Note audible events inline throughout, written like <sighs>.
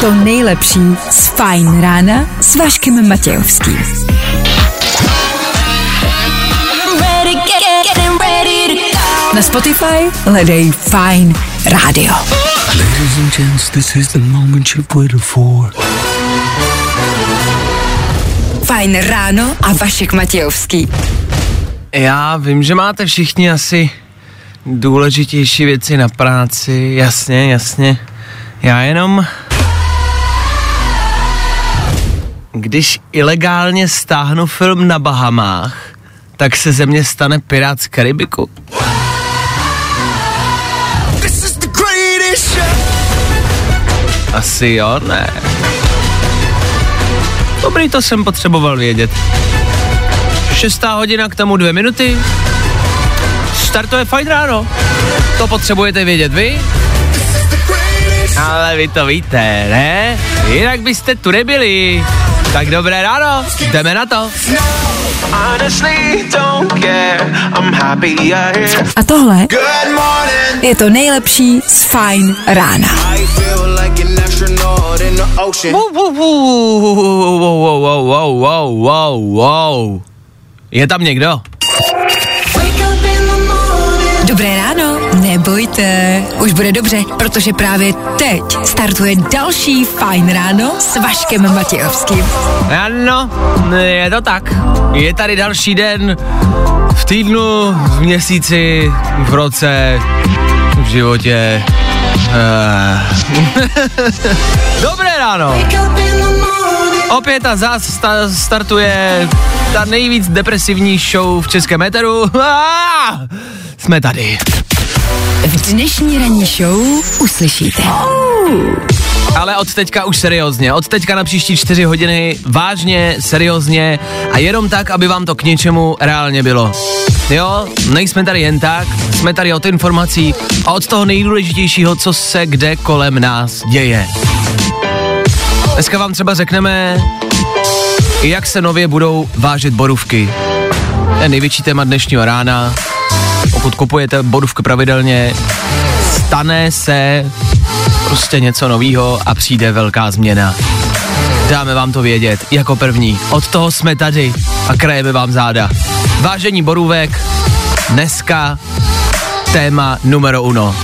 to nejlepší z Fajn rána s Vaškem Matějovským. Ready, get, getting ready to go. Na Spotify hledej Fajn rádio. Ladies and gents, this is the moment you've waited for. Fajn ráno a Vašek Matějovský. Já vím, že máte všichni asi důležitější věci na práci, jasně, jasně. Já jenom... Když ilegálně stáhnu film na Bahamách, tak se ze mě stane pirát z Karibiku. Asi jo, ne. Dobrý, to jsem potřeboval vědět. Šestá hodina k tomu dvě minuty. Startuje fajn ráno. To potřebujete vědět vy. Ale vy to víte, ne? Jinak byste tu nebyli. Tak dobré ráno, jdeme na to. A tohle je to nejlepší z Fajn rána. I feel like nebojte, už bude dobře, protože právě teď startuje další Fajn ráno s Vaškem Matějovským. Ano, je to tak. Je tady další den v týdnu, v měsíci, v roce, v životě. Eh. <laughs> Dobré ráno. Opět a zás sta- startuje ta nejvíc depresivní show v českém éteru. <laughs> Ah! Jsme tady. V dnešní ranní show uslyšíte. Ale od teďka už seriózně. Od teďka na příští čtyři hodiny vážně, seriózně a jenom tak, aby vám to k něčemu reálně bylo. Jo, nejsme tady jen tak, jsme tady od informací a od toho nejdůležitějšího, co se kde kolem nás děje. Dneska vám třeba řekneme, jak se nově budou vážet borůvky. To je největší téma dnešního rána. Pokud kupujete borůvky pravidelně, stane se prostě něco novýho a přijde velká změna. Dáme vám to vědět jako první. Od toho jsme tady a krajeme vám záda. Vážení borůvek, dneska téma numero uno.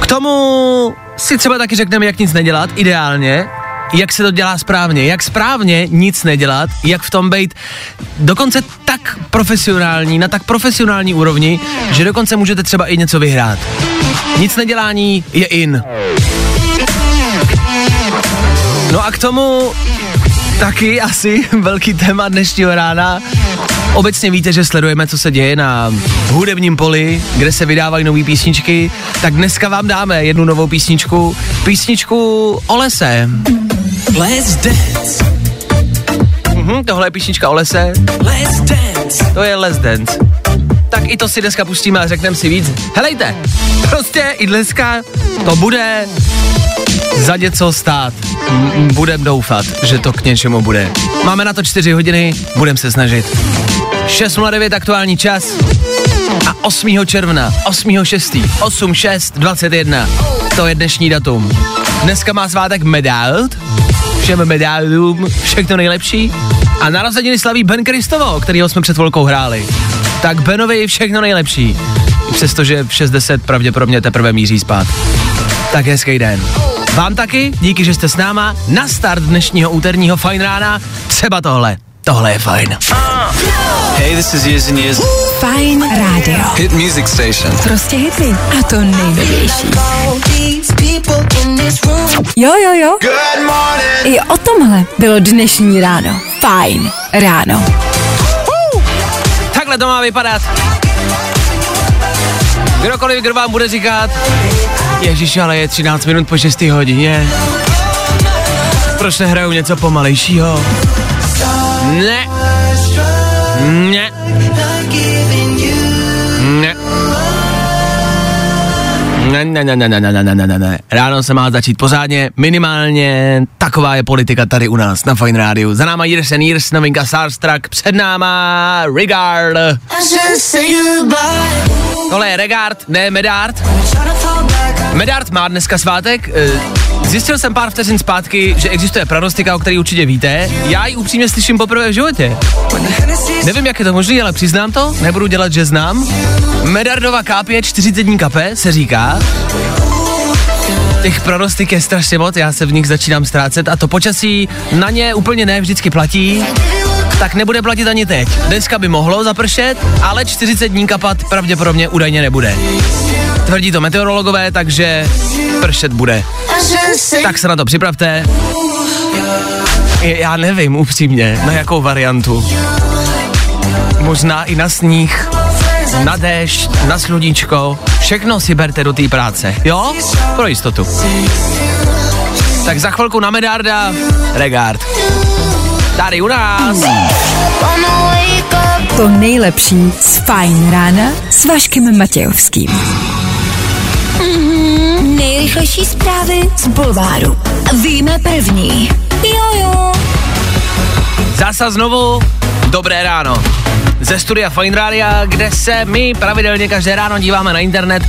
K tomu si třeba taky řekneme, jak nic nedělat, ideálně, jak se to dělá správně, jak správně nic nedělat, jak v tom být dokonce tak profesionální, na tak profesionální úrovni, že dokonce můžete třeba i něco vyhrát. Nic nedělání je in. No a k tomu taky asi <laughs> velký téma dnešního rána. Obecně víte, že sledujeme, co se děje na hudebním poli, kde se vydávají nové písničky, tak dneska vám dáme jednu novou písničku, písničku o lese. Let's dance, Mhm, tohle je písnička o lese, let's dance. to je Les Dance. Tak i to si dneska pustíme a řekneme si víc. Helejte, prostě i dneska to bude za něco stát. Budem doufat, že to k něčemu bude. Máme na to čtyři hodiny, budem se snažit. 6.09 aktuální čas a 8. června, 8.6. 8.6.21. To je dnešní datum. Dneska má svátek Medalt, všem medálům všechno nejlepší. A narozeniny slaví Ben Kristovo, kterýho jsme před chvilkou hráli. Tak Benovi všechno nejlepší. I přestože v 60 pravděpodobně teprve míří spát. Tak hezký den. Vám taky, díky, že jste s náma. Na start dnešního úterního fajn rána. Třeba tohle. Tohle je fajn. Hey, this is Years and Years. Fajn rádio. Hit music station. Prostě hity. A to nejnovější. Jo, jo, jo. Good morning. I o tomhle bylo dnešní ráno. Fajn ráno. Takhle to má vypadat. Kdokoliv, kdo vám bude říkat, Ježíš, ale je 13 minut po 6 hodině. Proč nehrajou něco pomalejšího? Ne. Ne. Ne, ne, ne, ne, ne, ne, ne, ne, ne, ne. Ráno se má začít pořádně, minimálně taková je politika tady u nás na Fine Rádiu. Za náma Years and Years, novinka Starstruck, před náma Regard. Tohle je Regard, ne Medard. Medard má dneska svátek. eh, Zjistil jsem pár vteřin zpátky, že existuje pranostika, o který určitě víte. Já ji upřímně slyším poprvé v životě. Nevím, jak je to možné, ale přiznám to, nebudu dělat, že znám. Medardova kápě 40 dní kape se říká. Těch pranostik je strašně moc, já se v nich začínám ztrácet a to počasí na ně úplně ne vždycky platí tak nebude platit ani teď. Dneska by mohlo zapršet, ale 40 dní kapat pravděpodobně údajně nebude. Tvrdí to meteorologové, takže pršet bude. Tak se na to připravte. Já nevím upřímně, na jakou variantu. Možná i na sníh, na déšť, na sluníčko. Všechno si berte do té práce, jo? Pro jistotu. Tak za chvilku na Medarda, Regard. Tady u nás. To nejlepší z Fajn rána s Vaškem Matějovským. Nejrychlejší zprávy z Bulváru. Víme první. Jojo. Zasa znovu dobré ráno. Ze studia Fine Radio, kde se my pravidelně každé ráno díváme na internet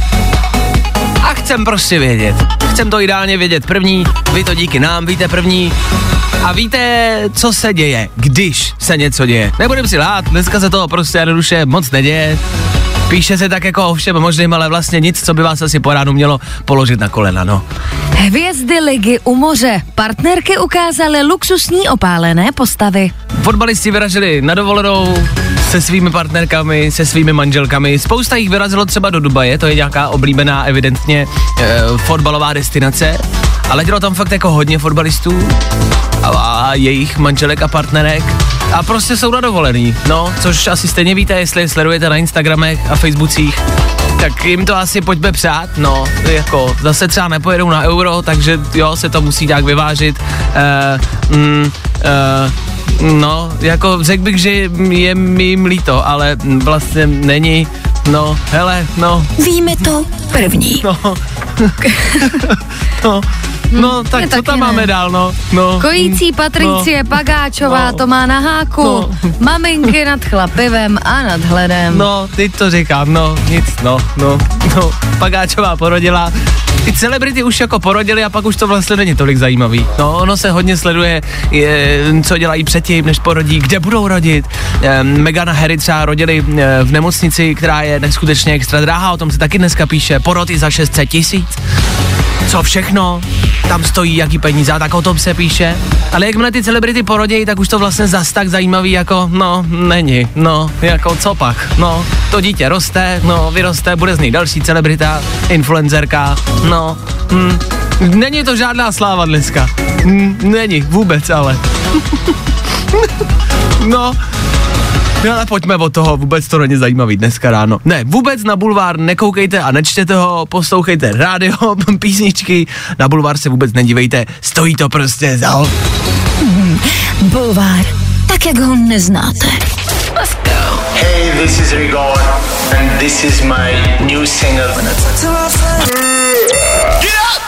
a chcem prostě vědět. Chcem to ideálně vědět první, vy to díky nám víte první a víte, co se děje, když se něco děje. Nebudem si lhát, dneska se toho prostě jednoduše moc neděje. Píše se tak jako o všem možným, ale vlastně nic, co by vás asi po ránu mělo položit na kolena, no. Hvězdy ligy u moře. Partnerky ukázaly luxusní opálené postavy. Fotbalisti vyražili na dovolenou se svými partnerkami, se svými manželkami. Spousta jich vyrazilo třeba do Dubaje, to je nějaká oblíbená evidentně e, fotbalová destinace. Ale dělo tam fakt jako hodně fotbalistů a, a jejich manželek a partnerek. A prostě jsou na dovolený, no, což asi stejně víte, jestli je sledujete na Instagramech a Facebookích, tak jim to asi pojďme přát, no, jako zase třeba nepojedou na euro, takže jo, se to musí nějak vyvážit. Uh, mm, uh, No, jako řekl bych, že je mi líto, ale vlastně není. No, hele, no, Víme to první. no. <laughs> no, no, <laughs> tak co tam ne. máme dál, no? no Kojící Patricie no, Pagáčová no, to má na háku. no. <laughs> Maminky nad chlapivem a nad hledem. No, teď to říkám, no, nic, no, no, no, Pagáčová porodila. Ty celebrity už jako porodili a pak už to vlastně není tolik zajímavý. No, ono se hodně sleduje, je, co dělají předtím, než porodí, kde budou rodit. E, Megana Harry třeba rodili e, v nemocnici, která je neskutečně extra drahá, o tom se taky dneska píše, porod i za 600 tisíc. Co všechno? Tam stojí, jaký peníze, a tak o tom se píše. Ale jakmile ty celebrity porodějí, tak už to vlastně zas tak zajímavý jako, no, není, no, jako co pak, no, to dítě roste, no, vyroste, bude z něj další celebrita, influencerka, no, hm, není to žádná sláva dneska, hm, není, vůbec ale. <laughs> no, No ale pojďme od toho, vůbec to není zajímavý dneska ráno. Ne, vůbec na bulvár nekoukejte a nečtěte ho, poslouchejte rádio, <laughs> písničky, na bulvár se vůbec nedívejte, stojí to prostě za ho. Bulvár. Tak, jak ho neznáte. Hey, this is Rigor, and this is my new single.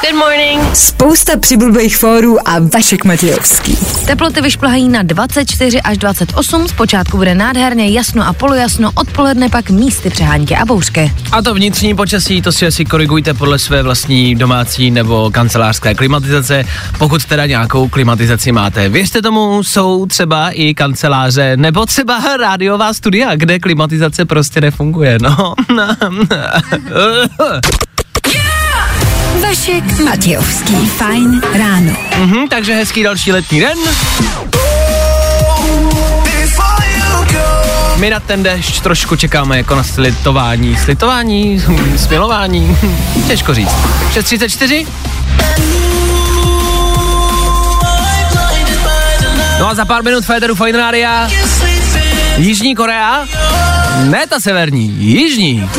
Good morning. Spousta přibulbých fórů a Vašek Matějovský. Teploty vyšplhají na 24 až 28, zpočátku bude nádherně jasno a polojasno, odpoledne pak místy přehánky a bouřky. A to vnitřní počasí, to si asi korigujte podle své vlastní domácí nebo kancelářské klimatizace, pokud teda nějakou klimatizaci máte. Věřte tomu, jsou třeba i kanceláře nebo třeba rádiová studia, kde klimatizace prostě nefunguje, no. <laughs> <laughs> Vašek Matějovský. Fajn ráno. mhm, takže hezký další letní den. My na ten dešť trošku čekáme jako na slitování. Slitování? Smilování? <laughs> Těžko říct. 6.34? No a za pár minut Federu Fine. Jižní Korea? Ne ta severní, jižní.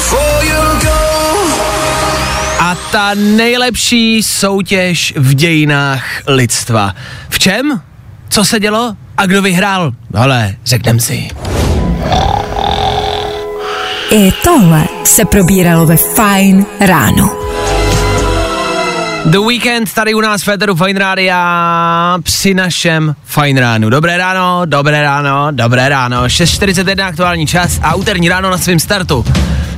Ta nejlepší soutěž v dějinách lidstva. V čem? Co se dělo? A kdo vyhrál? Ale řeknem si. I tohle se probíralo ve Fajn ráno. The Weekend tady u nás Federu Fine Radio při našem Fine ránu. Dobré ráno, dobré ráno, dobré ráno. 6.41 aktuální čas a úterní ráno na svém startu.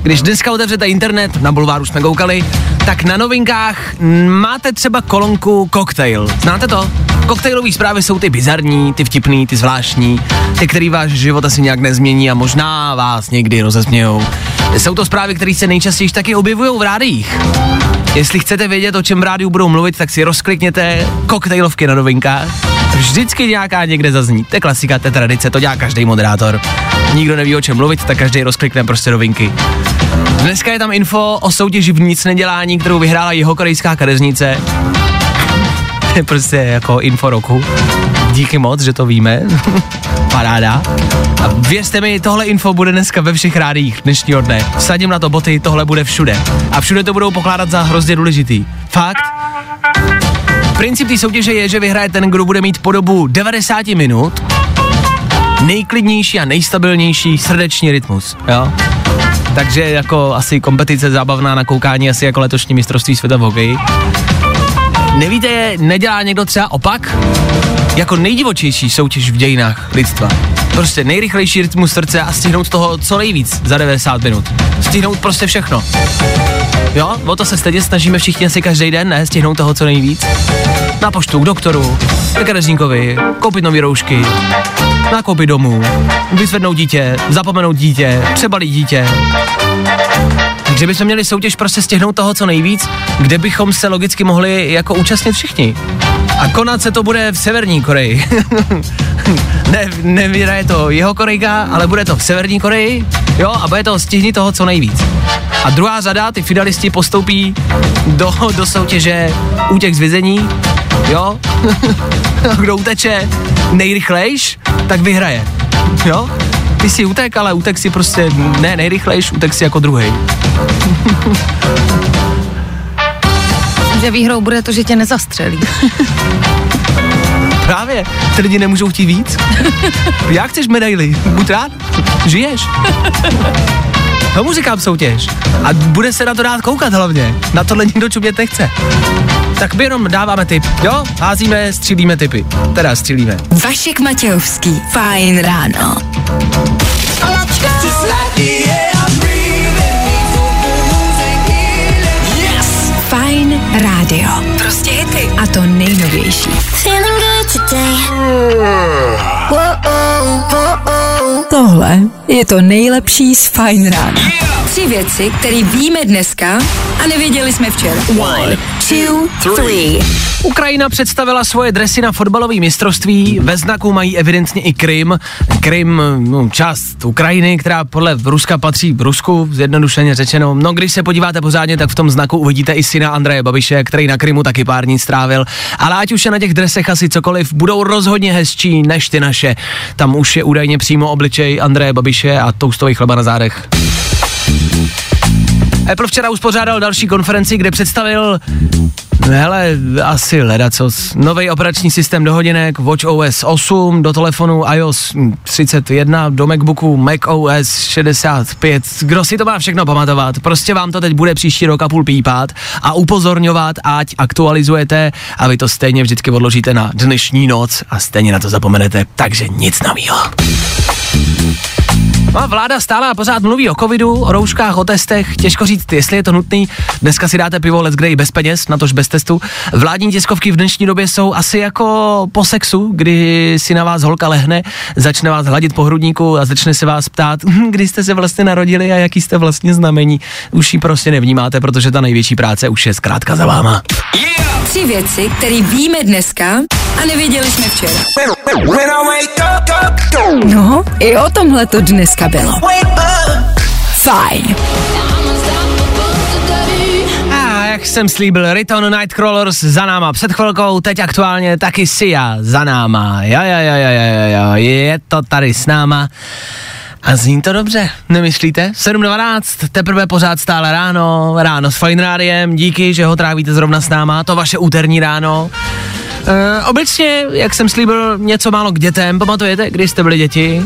Když dneska otevřete internet, na bulváru jsme koukali, tak na novinkách máte třeba kolonku Cocktail. Znáte to? Koktejlové zprávy jsou ty bizarní, ty vtipný, ty zvláštní, ty, který váš život asi nějak nezmění a možná vás někdy rozesmějou. Jsou to zprávy, které se nejčastěji taky objevují v rádiích. Jestli chcete vědět, o čem v rádiu budou mluvit, tak si rozklikněte koktejlovky na novinkách. Vždycky nějaká někde zazní. To je klasika, to je tradice, to dělá každý moderátor. Nikdo neví, o čem mluvit, tak každý rozklikne prostě novinky. Dneska je tam info o soutěži v nic nedělání, kterou vyhrála jeho korejská kadeřnice. To je prostě jako info roku. Díky moc, že to víme. <laughs> Paráda. A věřte mi, tohle info bude dneska ve všech rádích dnešního dne. Sadím na to boty, tohle bude všude. A všude to budou pokládat za hrozně důležitý. Fakt. Princip té soutěže je, že vyhraje ten, kdo bude mít po dobu 90 minut nejklidnější a nejstabilnější srdeční rytmus, jo? Takže jako asi kompetice zábavná na koukání, asi jako letošní mistrovství světa v hokeji. Nevíte, nedělá někdo třeba opak? Jako nejdivočejší soutěž v dějinách lidstva. Prostě nejrychlejší rytmus srdce a stihnout toho co nejvíc za 90 minut. Stihnout prostě všechno. Jo, o to se stejně snažíme všichni asi každý den, ne? Stihnout toho co nejvíc. Na poštu, k doktoru, ke kadeřníkovi, koupit nový roušky, nakoupit domů, vyzvednout dítě, zapomenout dítě, přebalit dítě. Takže bychom měli soutěž prostě stihnout toho co nejvíc, kde bychom se logicky mohli jako účastnit všichni. A konat se to bude v Severní Koreji. <laughs> ne, nevyhraje to jeho Korejka, ale bude to v Severní Koreji, jo, a bude to stihni toho co nejvíc. A druhá řada, ty finalisti postoupí do, do soutěže útěk z vězení, jo, <laughs> kdo uteče nejrychlejš, tak vyhraje, jo. Ty si utek, ale utek si prostě ne nejrychlejš, utek si jako druhý. <laughs> Že výhrou bude to, že tě nezastřelí. <laughs> Právě, ty lidi nemůžou chtít víc. <laughs> Jak chceš medaily? Buď rád, žiješ. Tomu říkám soutěž. A bude se na to dát koukat hlavně. Na tohle nikdo čumět nechce. Tak my jenom dáváme tip, jo? Házíme, střílíme typy. Teda střílíme. Vašek Matějovský. Fajn ráno. Fajn rádio. Prostě hity. A to nejnovější. Feeling good today. Tohle je to nejlepší z Fajn rána. Tři věci, které víme dneska a nevěděli jsme včera. One, two, three. Ukrajina představila svoje dresy na fotbalové mistrovství, ve znaku mají evidentně i Krym. Krym, no, část Ukrajiny, která podle Ruska patří Rusku, zjednodušeně řečeno. No, když se podíváte pořádně, tak v tom znaku uvidíte i syna Andreje Babiše, který na Krymu taky pár dní strávil. Ale ať už je na těch dresech asi cokoliv, budou rozhodně hezčí než ty naše. Tam už je údajně přímo obličej Andreje Babiše a toustový chleba na zádech. Apple včera uspořádal další konferenci, kde představil Hele, asi ledacos. Nový operační systém do hodinek, Watch OS 8, do telefonu iOS 31, do MacBooku Mac OS 65. Kdo si to má všechno pamatovat? Prostě vám to teď bude příští rok a půl pípat a upozorňovat, ať aktualizujete a vy to stejně vždycky odložíte na dnešní noc a stejně na to zapomenete, takže nic novýho. No a vláda stále a pořád mluví o covidu, o rouškách, o testech, těžko říct, jestli je to nutný. Dneska si dáte pivo let's i bez peněz, natož bez testu. Vládní tiskovky v dnešní době jsou asi jako po sexu, kdy si na vás holka lehne, začne vás hladit po hrudníku a začne se vás ptát, "Hm, <laughs> kdy jste se vlastně narodili a jaký jste vlastně znamení. Už ji prostě nevnímáte, protože ta největší práce už je zkrátka za váma. Tři věci, které víme dneska a nevěděli jsme včera. No, i o tomhle to dneska bylo. Fajn. A jak jsem slíbil, Riton Nightcrawlers za náma před chvilkou, teď aktuálně taky Sia za náma. Jo, jo, jo, jo, jo, jo, je to tady s náma. A zní to dobře, nemyslíte? 7.12, teprve pořád stále ráno, ráno s Fine Rádiem, díky, že ho trávíte zrovna s náma, to vaše úterní ráno. E, obecně, jak jsem slíbil, něco málo k dětem, pamatujete, když jste byli děti?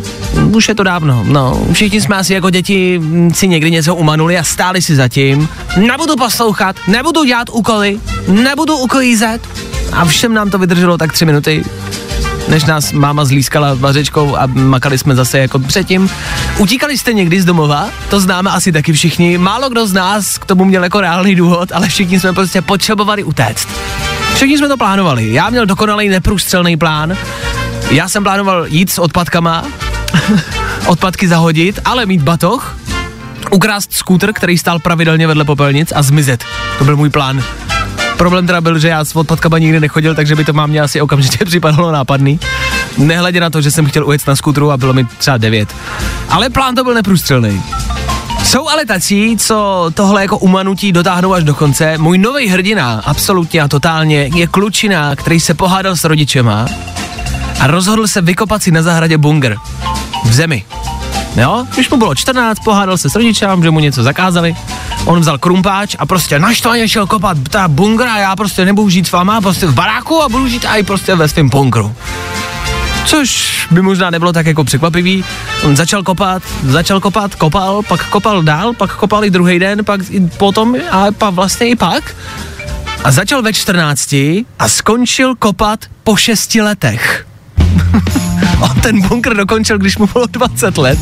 Už je to dávno, no, všichni jsme asi jako děti mm, si někdy něco umanuli a stáli si zatím. Nebudu poslouchat, nebudu dělat úkoly, nebudu uklízet a všem nám to vydrželo tak tři minuty. než nás máma zlískala vařečkou a makali jsme zase jako předtím. Utíkali jste někdy z domova? To známe asi taky všichni. Málo kdo z nás k tomu měl jako reálný důvod, ale všichni jsme prostě potřebovali utéct. Všichni jsme to plánovali. Já měl dokonalý neprůstřelný plán. Já jsem plánoval jít s odpadkama, <laughs> odpadky zahodit, ale mít batoh, ukrást skútr, který stál pravidelně vedle popelnic a zmizet. To byl můj plán. Problém teda byl, že já s odpadkama nikdy nechodil, takže by to mámě asi okamžitě <laughs> připadalo nápadný. Nehledě na to, že jsem chtěl ujet na skutru a bylo mi třeba 9. Ale plán to byl neprůstřelný. Jsou ale tací, co tohle jako umanutí dotáhnou až do konce. Můj nový hrdina, absolutně a totálně, je klučina, který se pohádal s rodičema a rozhodl se vykopat si na zahradě bunger. V zemi. Jo, když mu bylo 14, pohádal se s rodičem, že mu něco zakázali. On vzal krumpáč a prostě naštvaně šel kopat ta bungra a já prostě nebudu žít s váma prostě v baráku a budu žít i prostě ve svém bunkru. Což by možná nebylo tak jako překvapivý. On začal kopat, začal kopat, kopal, pak kopal dál, pak kopal i druhý den, pak i potom a pak vlastně i pak. A začal ve 14 a skončil kopat po 6 letech. <laughs> On ten bunkr dokončil, když mu bylo 20 let.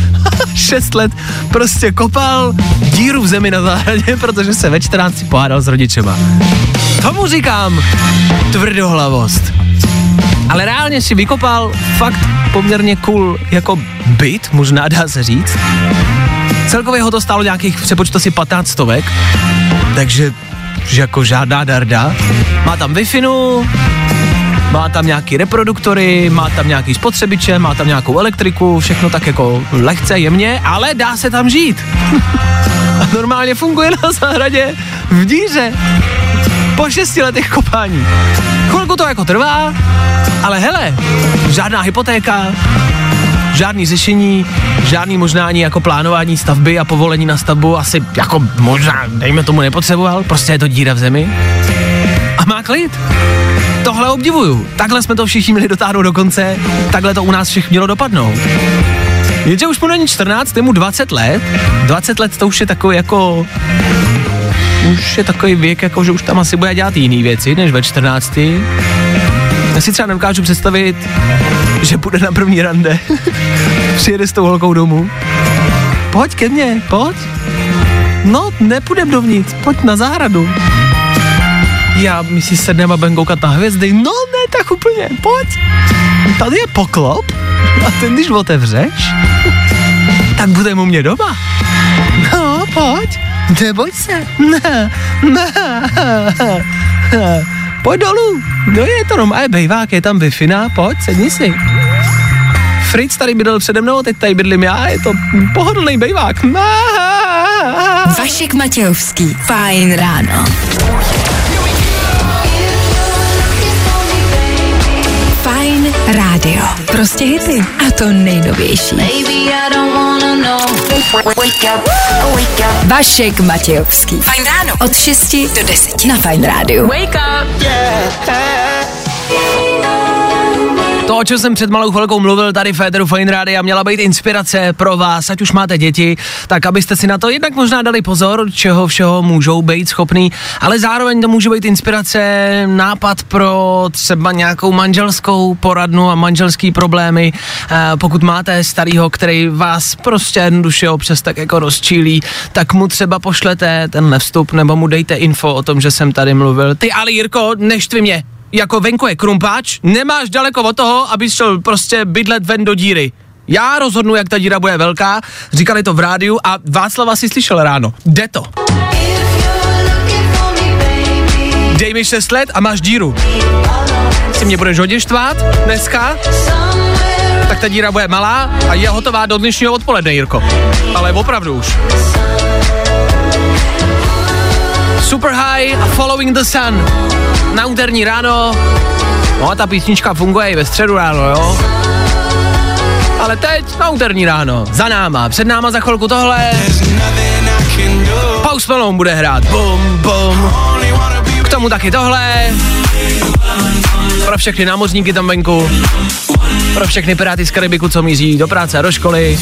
<laughs> 6 let prostě kopal díru v zemi na zahradě, <laughs> protože se ve 14 pohádal s rodičema. Tomu říkám tvrdohlavost. Ale reálně si vykopal fakt poměrně cool jako byt, možná dá se říct. Celkově ho to stálo nějakých, přepočtu si 15 stovek, takže že jako žádná darda. Má tam wi má tam nějaký reproduktory, má tam nějaký spotřebiče, má tam nějakou elektriku, všechno tak jako lehce, jemně, ale dá se tam žít. <laughs> A normálně funguje na zahradě v díře. Po šesti letech kopání. Chvilku to jako trvá, ale hele, žádná hypotéka, žádný řešení, žádný možná ani jako plánování stavby a povolení na stavbu asi jako možná, dejme tomu, nepotřeboval, prostě je to díra v zemi. A má klid. Tohle obdivuju. Takhle jsme to všichni měli dotáhnout do konce, takhle to u nás všech mělo dopadnout. Jenže už mu není 14, je mu 20 let. 20 let to už je takový jako... Už je takový věk, jako že už tam asi bude dělat jiný věci, než ve 14. Já si třeba nedokážu představit, že bude na první rande. <laughs> Přijede s tou holkou domů. Pojď ke mně, pojď. No, nepůjdem dovnitř, pojď na zahradu. Já, my si sedneme a budeme koukat na hvězdy. No ne, tak úplně, pojď. Tady je poklop a ten, když otevřeš, tak budeme u mě doma. No, pojď, neboj se. Pojď dolů. No je to normálně bejvák, je tam wi pojď, sedni si. Fritz tady bydlel přede mnou, teď tady bydlím já, je to pohodlný bejvák. Vašek Matějovský, fajn ráno. Rádio. Prostě hity. A to nejnovější. Vašek Matějovský. Fajn ráno. Od 6 do 10 na Fajn rádiu. Wake up. To, o čem jsem před malou chvilkou mluvil tady v Féteru Fine a měla být inspirace pro vás, ať už máte děti, tak abyste si na to jednak možná dali pozor, čeho všeho můžou být schopný, ale zároveň to může být inspirace, nápad pro třeba nějakou manželskou poradnu a manželský problémy. E, pokud máte starýho, který vás prostě jednoduše občas tak jako rozčílí, tak mu třeba pošlete ten vstup nebo mu dejte info o tom, že jsem tady mluvil. Ty ale Jirko, neštvi mě, jako venku je krumpáč, nemáš daleko od toho, abys šel prostě bydlet ven do díry. Já rozhodnu, jak ta díra bude velká, říkali to v rádiu a Václava si slyšel ráno. Jde to. Dej mi 6 let a máš díru. Si mě budeš hodně štvát dneska, tak ta díra bude malá a je hotová do dnešního odpoledne, Jirko. Ale opravdu už. Super High a Following the Sun. Na úterní ráno. No a ta písnička funguje i ve středu ráno, jo? Ale teď na úterní ráno. Za náma, před náma za chvilku tohle. Post Malone bude hrát. Bum, bum. K tomu taky tohle. Pro všechny námořníky tam venku. Pro všechny piráty z Karibiku, co míří do práce a do školy.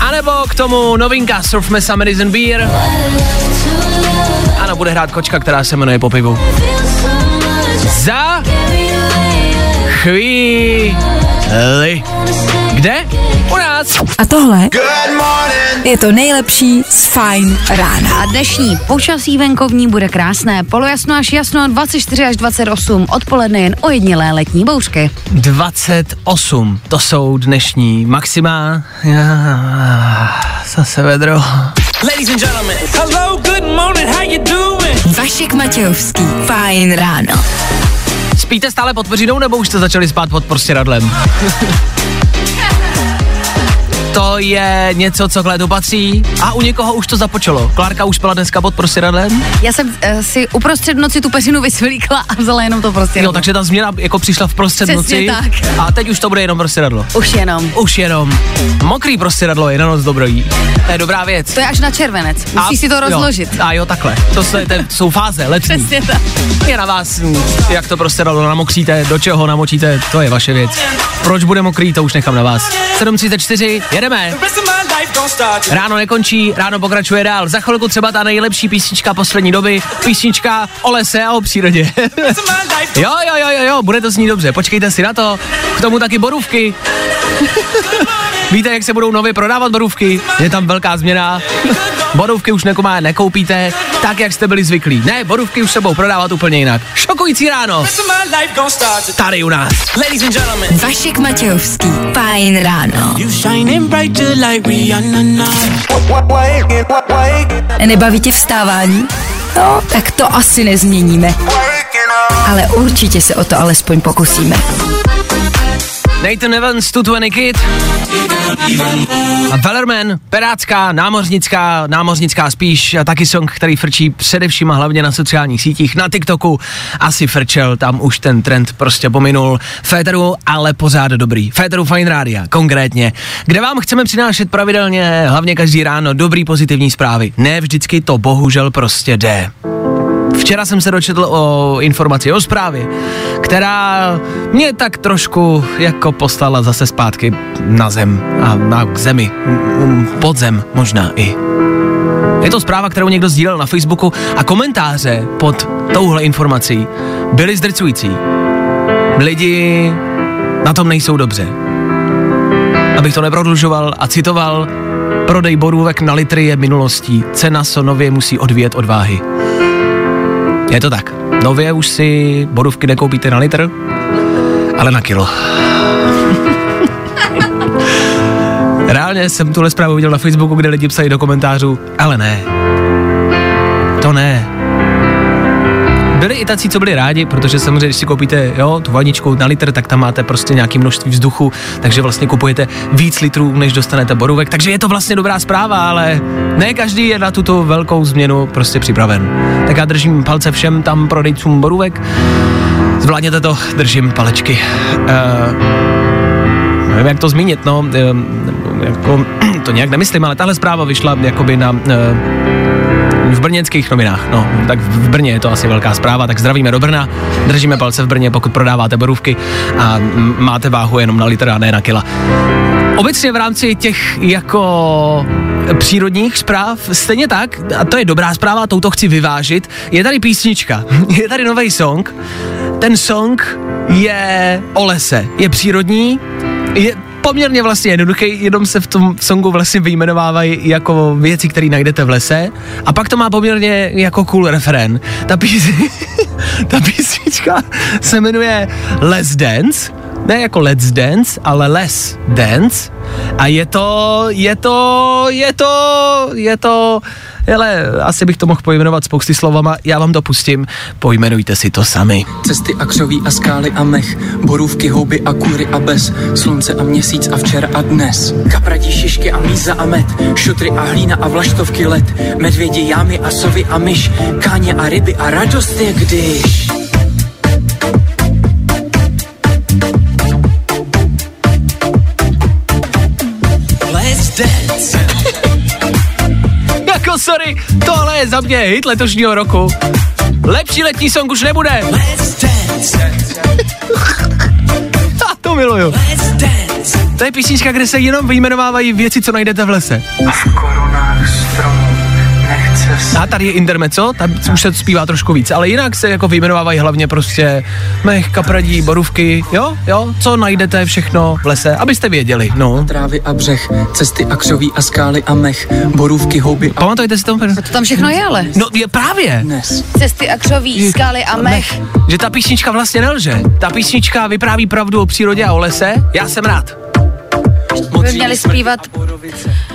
A nebo k tomu novinka Surf Me Summer and Beer. Ano, bude hrát kočka, která se jmenuje po pivu. Za chvíli. Kde? U nás. A tohle je to nejlepší z Fajn rána. A dnešní počasí venkovní bude krásné. Polojasno až jasno 24 až 28. Odpoledne jen ojedinělé letní bouřky. 28, to jsou dnešní maxima. Já, zase vedro. Ladies and gentlemen, hello, Vašek Matějovský. Fajn ráno. Spíte stále pod peřinou, nebo už jste začali spát pod prostěradlem? <laughs> To je něco, co k létu patří a u někoho už to započalo. Klárka už spala dneska pod prostěradlem? Já jsem uh, si uprostřed noci tu peřinu vysvlíkla a vzala jenom to prostě. Jo, takže ta změna jako přišla v prostřed Přesně noci tak. a teď už to bude jenom prostěradlo. Už jenom. Už jenom. Mokrý prostěradlo je na noc dobrý. To je dobrá věc. To je až na červenec. Musíš si to rozložit. Jo. A jo, takhle. To, se, to jsou fáze letní. Přesně tak. Je na vás, jak to prostě dalo, namokříte, do čeho namočíte, to je vaše věc. Proč bude mokrý, to už nechám na vás. 7.34, jedeme. Ráno nekončí, ráno pokračuje dál. Za chvilku třeba ta nejlepší písnička poslední doby, písnička o lese a o přírodě. <laughs> Jo, jo, jo, jo, jo, bude to znít dobře, počkejte si na to. K tomu taky borůvky. <laughs> Víte, jak se budou nově prodávat borůvky? Je tam velká změna. Borůvky už nekomá, nekoupíte tak, jak jste byli zvyklí. Ne, borůvky už se budou prodávat úplně jinak. Šokující ráno. Tady u nás. Ladies and gentlemen, Vašek Matějovský. Fajn ráno. Nebaví tě vstávání? No, tak to asi nezměníme. Ale určitě se o to alespoň pokusíme. Nathan Evans, tu 20 Kid. A Wellerman, perácká, námořnická, námořnická spíš, a taky song, který frčí především a hlavně na sociálních sítích, na TikToku. Asi frčel, tam už ten trend prostě pominul. Féteru, ale pořád dobrý. Féteru Fine Rádia, konkrétně, kde vám chceme přinášet pravidelně, hlavně každý ráno, dobrý pozitivní zprávy. Ne vždycky to bohužel prostě jde. Včera jsem se dočetl o informaci, o zprávě, která mě tak trošku jako poslala zase zpátky na zem a na k zemi, pod zem možná i. Je to zpráva, kterou někdo sdílel na Facebooku a komentáře pod touhle informací byly zdrcující. Lidi na tom nejsou dobře. Abych to neprodlužoval a citoval, prodej borůvek na litry je minulostí, cena se nově musí odvíjet od váhy. Je to tak. Nově už si borůvky nekoupíte na litr, ale na kilo. <laughs> Reálně jsem tuhle zprávu viděl na Facebooku, kde lidi psali do komentářů, ale ne. To ne. Byli i tací, co byli rádi, protože samozřejmě, když si koupíte jo, tu vaničku na litr, tak tam máte prostě nějaké množství vzduchu, takže vlastně kupujete víc litrů, než dostanete borůvek. Takže je to vlastně dobrá zpráva, ale ne každý je na tuto velkou změnu prostě připraven. Tak já držím palce všem tam prodejcům borůvek. Zvládněte to, držím palečky. Uh, nevím, jak to zmínit, no, eh, jako, <clears throat> to nějak nemyslím, ale tahle zpráva vyšla jakoby na eh, v brněnských novinách, no, tak v Brně je to asi velká zpráva, tak zdravíme do Brna, držíme palce v Brně, pokud prodáváte borůvky a máte váhu jenom na litr a ne na kila. Obecně v rámci těch jako přírodních zpráv, stejně tak, a to je dobrá zpráva, touto chci vyvážit, je tady písnička, <laughs> je tady nový song, ten song je o lese, je přírodní, je poměrně vlastně jednoduchý, jenom se v tom songu vlastně vyjmenovávají jako věci, které najdete v lese. A pak to má poměrně jako cool referen. Ta, pís... <laughs> ta písnička se jmenuje Les Dance, ne jako Let's Dance, ale Les Dance. A je to, je to, je to, je to, hele, asi bych to mohl pojmenovat spousty slovama, já vám to pustím, pojmenujte si to sami. Cesty a křoví a skály a mech, borůvky, houby a kůry a bez, slunce a měsíc a včera a dnes. Kapradí, šišky a míza a med, šutry a hlína a vlaštovky let, medvědi, jámy a sovy a myš, káně a ryby a radost je když. Sorry, tohle je za mě hit letošního roku. Lepší letní song už nebude. <laughs> A to miluju. To je písnička, kde se jenom vyjmenovávají věci, co najdete v lese. A v korunách stromů A tady je intermezzo, tam už se zpívá trošku víc, ale jinak se jako vyjmenovávají hlavně prostě mech, kapradí, borůvky, jo, jo, co najdete všechno v lese, abyste věděli, no. Trávy a břeh, cesty a křoví a skály a mech, borůvky, houby a Pamatujete si to? To tam všechno je ale. No je právě, dnes. Cesty a křoví, skaly a mech. že ta písnička vlastně nelže. Ta písnička vypráví pravdu o přírodě a o lese, já jsem rád. By měli zpívat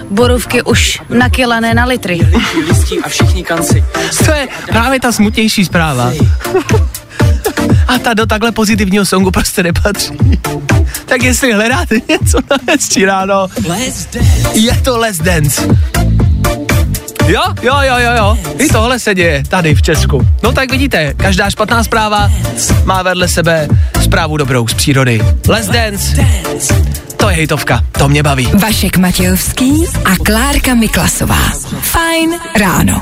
borůvky už na kila, ne na litry. Lidi, listí a všichni kanci. To je právě ta smutnější zpráva. A ta do takhle pozitivního songu prostě nepatří. Tak jestli hledáte něco na hezčí ráno, je to Let's Dance. Jo, jo, jo, jo, jo. I tohle se děje tady v Česku. No tak vidíte, každá špatná zpráva má vedle sebe zprávu dobrou z přírody. Let's Dance. To je hejtovka, to mě baví. Vašek Matějovský a Klárka Miklasová. Fajn ráno.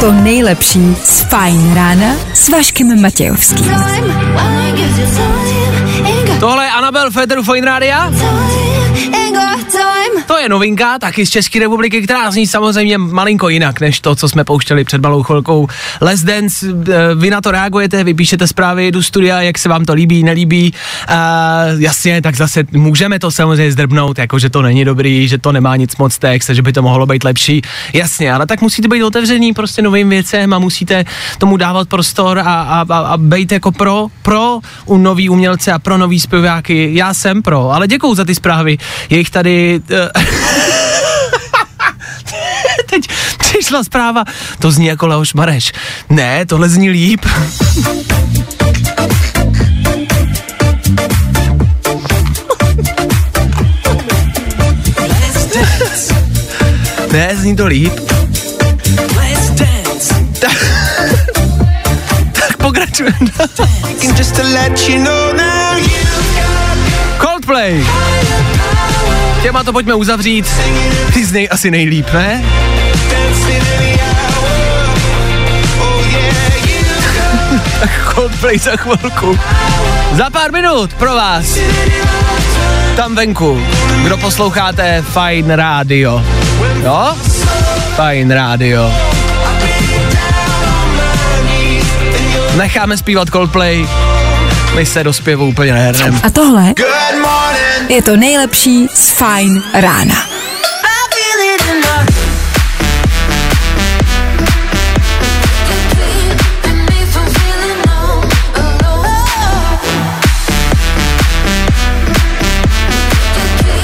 To nejlepší z Fajn rána s Vaškem Matějovským. Tohle je Anabel Federu Fine Rádia. To je novinka, taky z České republiky, která zní samozřejmě malinko jinak, než to, co jsme pouštěli před malou chvilkou. Les Dance, eh, vy na to reagujete, vy píšete zprávy do studia, jak se vám to líbí, nelíbí. Uh, jasně, tak zase můžeme to samozřejmě zdrbnout, jako že to není dobrý, že to nemá nic moc text, že by to mohlo být lepší. Jasně, ale tak musíte být otevřený prostě novým věcem a musíte tomu dávat prostor a, a, a, a být jako pro, pro u nový umělce a pro nový zpěváky. Já jsem pro, ale děkuju za ty zprávy. Je jich tady... Uh, <laughs> Teď přišla zpráva, to zní jako Leoš Mareš. Ne, tohle zní líp. Ne, zní to líp. <laughs> Tak, pokračujeme. Coldplay. Těma to pojďme uzavřít. Ty znej asi nejlíp, ne? Tak Coldplay za chvilku. Za pár minut pro vás. Tam venku, kdo posloucháte Fine Radio. Jo? Fine Radio. Necháme zpívat Coldplay. My se do zpěvu úplně nehrneme. A tohle good morning. Je to nejlepší z Fajn rána.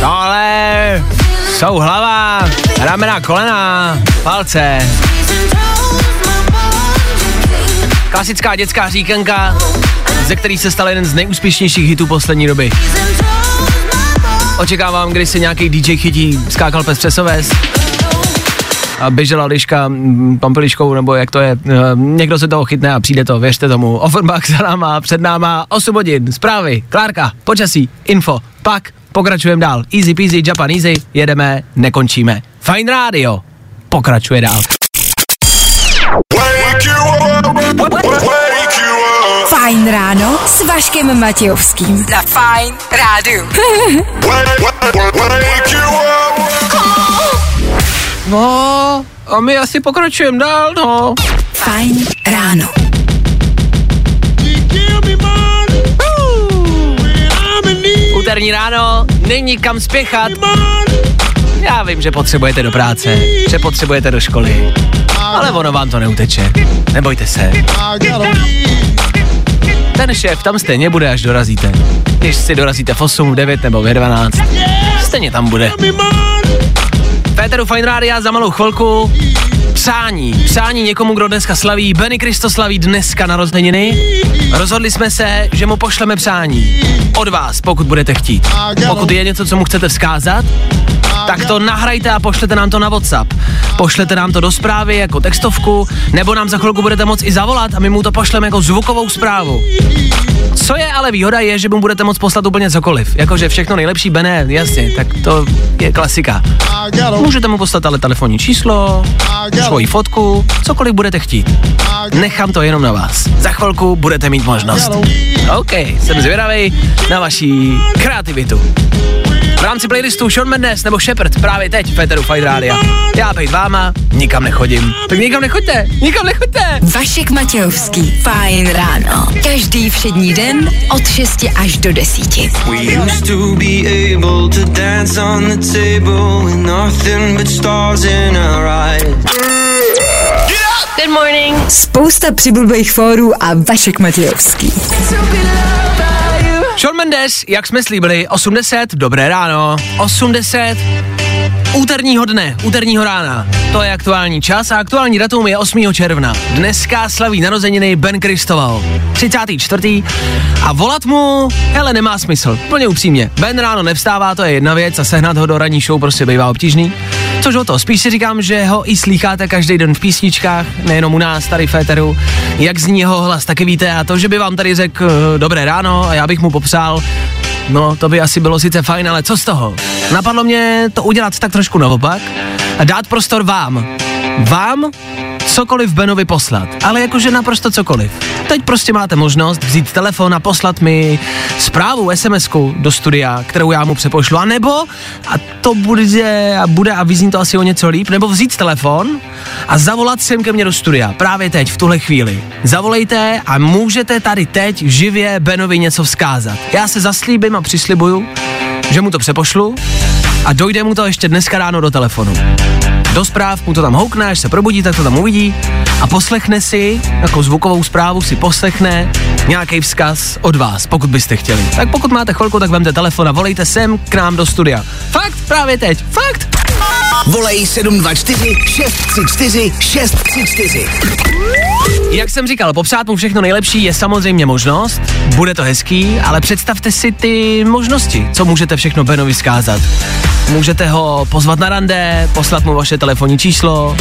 Tohle jsou hlava, ramena, kolena, palce. Klasická dětská říkenka, ze který se stal jeden z nejúspěšnějších hitů poslední doby. Očekávám, kdy si nějaký DJ chytí, skákal pes přes oves a běžela liška pampeliškou, nebo jak to je, někdo se toho chytne a přijde to, věřte tomu. Offenbach za náma, před náma 8 hodin, zprávy, Klárka, počasí, info, pak pokračujeme dál. Easy peasy, Japan easy, jedeme, nekončíme. Fine Radio, pokračuje dál. Wake you up. Fajn ráno s Vaškem Matějovským. Na Fajn rádu. <laughs> No, a my asi pokračujeme dál, no. Fajn ráno. Úterní ráno, není kam spěchat. Já vím, že potřebujete do práce, že potřebujete do školy, ale ono vám to neuteče. Nebojte se. Ten šéf tam stejně bude, až dorazíte. Když si dorazíte v 8, v 9 nebo v 12, stejně tam bude. Péteru Fine Rádia za malou chvilku. Přání, přání někomu, kdo dneska slaví. Benny Kristo slaví dneska narozeniny. Rozhodli jsme se, že mu pošleme přání. Od vás, pokud budete chtít. Pokud je něco, co mu chcete vzkázat, tak to nahrajte a pošlete nám to na WhatsApp. Pošlete nám to do zprávy jako textovku, nebo nám za chvilku budete moct i zavolat a my mu to pošleme jako zvukovou zprávu. Co je ale výhoda je, že mu budete moct poslat úplně cokoliv. Jakože všechno nejlepší, Bené, jasně, tak to je klasika. Můžete mu poslat ale telefonní číslo, svoji fotku, cokoliv budete chtít. Nechám to jenom na vás. Za chvilku budete mít možnost. OK, jsem zvědavý na vaší kreativitu. V rámci playlistu Sean Mendes nebo Shepard právě teď v Peteru Fight Radio. Já bejt váma, nikam nechodím. Tak nikam nechoďte, nikam nechoďte. Vašek Matějovský. Fajn ráno. Každý všední den od 6 až do 10. We used to be able to dance on the table with nothing but stars in our eyes. Good morning. Spousta přibulbých fórů a Vašek Matějovský. Sean Mendes, jak jsme slíbili, 80, dobré ráno, 80, úterního dne, úterního rána. To je aktuální čas a aktuální datum je 8. června. Dneska slaví narozeniny Ben Kristoval, 34. A volat mu, hele, nemá smysl, plně upřímně. Ben ráno nevstává, to je jedna věc a sehnat ho do ranní show prostě bývá obtížný. Což o to, spíš si říkám, že ho i slýcháte každý den v písničkách, nejenom u nás tady v Féteru, jak zní jeho hlas, taky víte a to, že by vám tady řekl dobré ráno a já bych mu popsal, no to by asi bylo sice fajn, ale co z toho? Napadlo mě to udělat tak trošku naopak a dát prostor vám. Vám cokoliv Benovi poslat, ale jakože naprosto cokoliv. Teď prostě máte možnost vzít telefon a poslat mi zprávu, sms do studia, kterou já mu přepošlu, a nebo, a to bude a, bude a vyzní to asi o něco líp, nebo vzít telefon a zavolat sem ke mně do studia, právě teď, v tuhle chvíli. Zavolejte a můžete tady teď živě Benovi něco vzkázat. Já se zaslíbím a přislibuju, že mu to přepošlu a dojde mu to ještě dneska ráno do telefonu. Do zpráv mu to tam houkne, až se probudí, tak to tam uvidí a poslechne si, jako zvukovou zprávu si poslechne nějaký vzkaz od vás, pokud byste chtěli. Tak pokud máte chvilku, tak vemte telefon a volejte sem k nám do studia. Fakt, právě teď, fakt. Volej 724 634 634. Jak jsem říkal, popřát mu všechno nejlepší je samozřejmě možnost, bude to hezký, ale představte si ty možnosti, co můžete všechno Benovi zkázat. Můžete ho pozvat na rande, poslat mu vaše telefonní číslo, uh,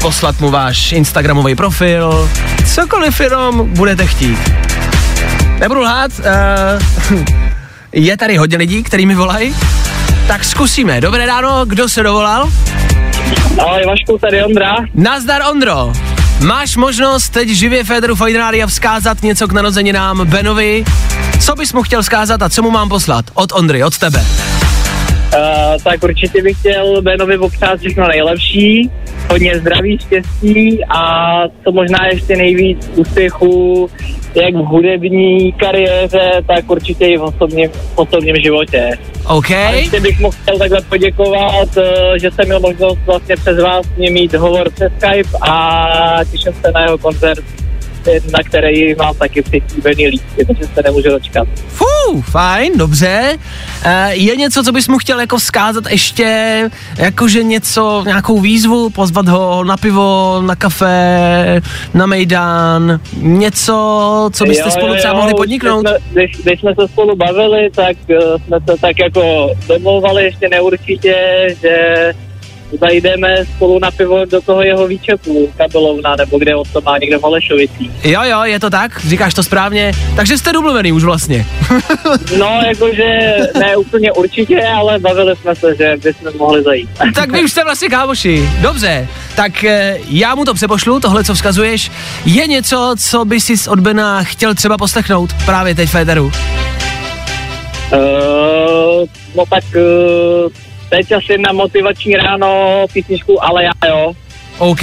poslat mu váš Instagramový profil, cokoliv jenom budete chtít. Nebudu lhát, uh, <laughs> je tady hodně lidí, který mi volají, tak zkusíme. Dobré ráno, kdo se dovolal? Ahoj Vašku, tady Ondra. Nazdar Ondro. Máš možnost teď živě Federu Fajnária vzkázat něco k narozeninám Benovi. Co bys mu chtěl vzkázat a co mu mám poslat? Od Ondry, od tebe. Uh, tak určitě bych chtěl Benovi popřát všechno nejlepší, hodně zdraví, štěstí a co možná ještě nejvíc úspěchu jak v hudební kariéře, tak určitě i v osobním, v osobním životě. OK. A ještě bych mu chtěl takhle poděkovat, eh, že jsem měl možnost vlastně přes vás s ním mít hovor přes Skype a těším se na jeho koncert, na který mám taky přislíbený lístky, takže se nemůžu dočkat. Fú, fajn, dobře. E, je něco, co bys mu chtěl jako vzkázat ještě, jakože něco, nějakou výzvu, pozvat ho na pivo, na kafe, na mejdan, něco, co byste spolu třeba mohli podniknout? Když jsme, když, když jsme se spolu bavili, tak uh, jsme se tak jako domlouvali ještě neurčitě, že zajdeme spolu na pivo do toho jeho výčepu, kabelovna, nebo kde on to má někde v Holešovicích. Jo, jo, je to tak, říkáš to správně, takže jste domluvený už vlastně. <laughs> No, jakože ne úplně určitě, ale bavili jsme se, že bychom mohli zajít. <laughs> tak vy už jste vlastně kámoši. Dobře, tak eh, já mu to přepošlu, tohle, co vzkazuješ. Je něco, co by si od Bena chtěl třeba poslechnout právě teď Federu? Uh, no tak uh, teď asi na motivační ráno písničku Ale já jo. OK,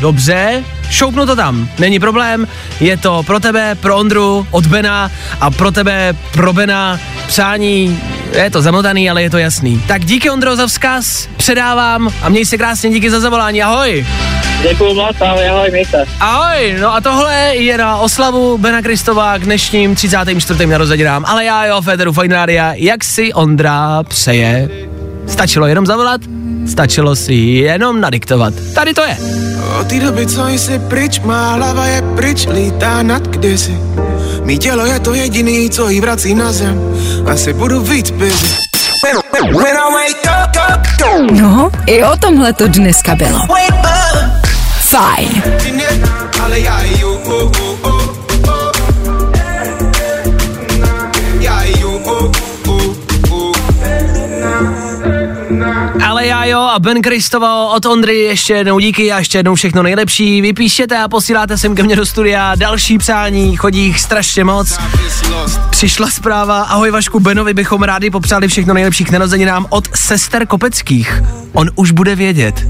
dobře, šoupnu to tam, není problém, je to pro tebe, pro Ondru, od Bena a pro tebe, pro Bena, přání, je to zamotaný, ale je to jasný. Tak díky Ondro za vzkaz, předávám a měj se krásně, díky za zavolání, ahoj. Děkuju moc, ahoj, ahoj, mějte. Ahoj, no a tohle je na oslavu Bena Kristova k dnešním 34. narozeninám, ale já jo, Federu Fine Rádia, jak si Ondra přeje. Stačilo jenom zavolat, stačilo si jenom nadiktovat. Tady to je. Od té doby, co jsi pryč, má hlava je pryč, lítá nad kdysi. Mí tělo je to jediný, co jí vrací na zem. Asi budu víc busy. No, i o tomhle to dneska bylo. Fajn. Ale já Já ju, oh, oh, oh. Ale já jo, a Ben Kristovo od Ondry ještě jednou díky a ještě jednou všechno nejlepší. Vypíšete a posíláte sem ke mně do studia další přání, chodí jich strašně moc. Přišla zpráva, ahoj Vašku Benovi bychom rádi popřáli všechno nejlepší k narozeninám od sester Kopeckých. On už bude vědět.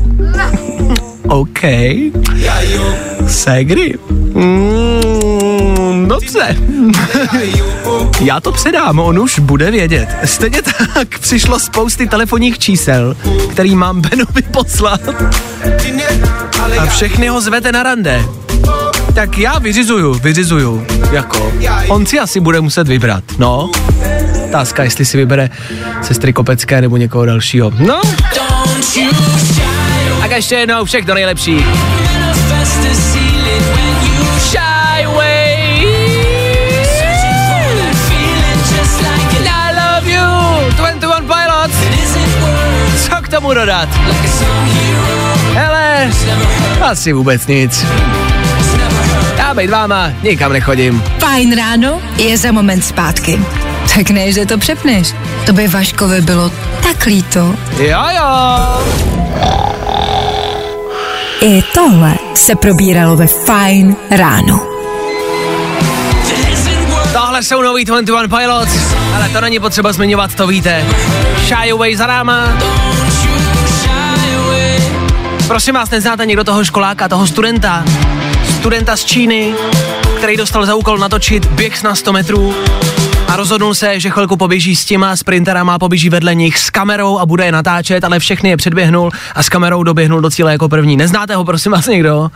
<laughs> OK. Segry. Mm, dobře. <laughs> Já to předám, on už bude vědět. Stejně tak přišlo spousty telefonních čísel, který mám Benovi poslat. A všechny ho zvete na rande. Tak já vyřizuju, vyřizuju. Jako, on si asi bude muset vybrat, no. Otázka, jestli si vybere sestry Kopecké nebo někoho dalšího. No. Tak ještě jednou všechno nejlepší. Tomu dodat? Hele, asi vůbec nic. Já být váma nikam nechodím. Fajn ráno je za moment zpátky. Tak ne, že to přepneš. To by Vaškovi bylo tak líto. Jo, jo. I tohle se probíralo ve Fajn ráno. Tohle jsou nový 21 Pilots, ale to není potřeba zmiňovat, to víte. Shy Away za náma. Prosím vás, neznáte někdo toho školáka, toho studenta? Studenta z Číny, který dostal za úkol natočit běh na 100 metrů a rozhodnul se, že chvilku poběží s těma sprinterama, poběží vedle nich s kamerou a bude je natáčet, ale všechny je předběhnul a s kamerou doběhnul do cíle jako první. Neznáte ho, prosím vás, někdo?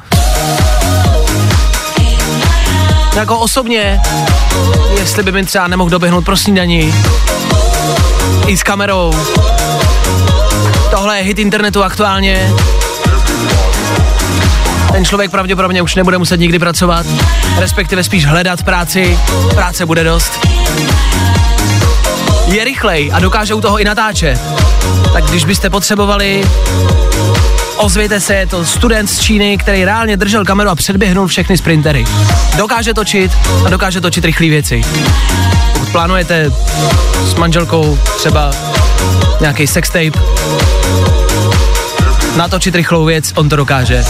Jako osobně, jestli by mi třeba nemohl doběhnout pro snídaní, i s kamerou. Tohle je hit internetu aktuálně. Ten člověk pravděpodobně už nebude muset nikdy pracovat, respektive spíš hledat práci. Práce bude dost. Je rychlej a dokáže u toho i natáčet. Tak když byste potřebovali, ozvěte se, je to student z Číny, který reálně držel kameru a předběhnul všechny sprintery. Dokáže točit a dokáže točit rychlé věci. Pokud plánujete s manželkou třeba nějaký sextape, natočit rychlou věc, on to dokáže.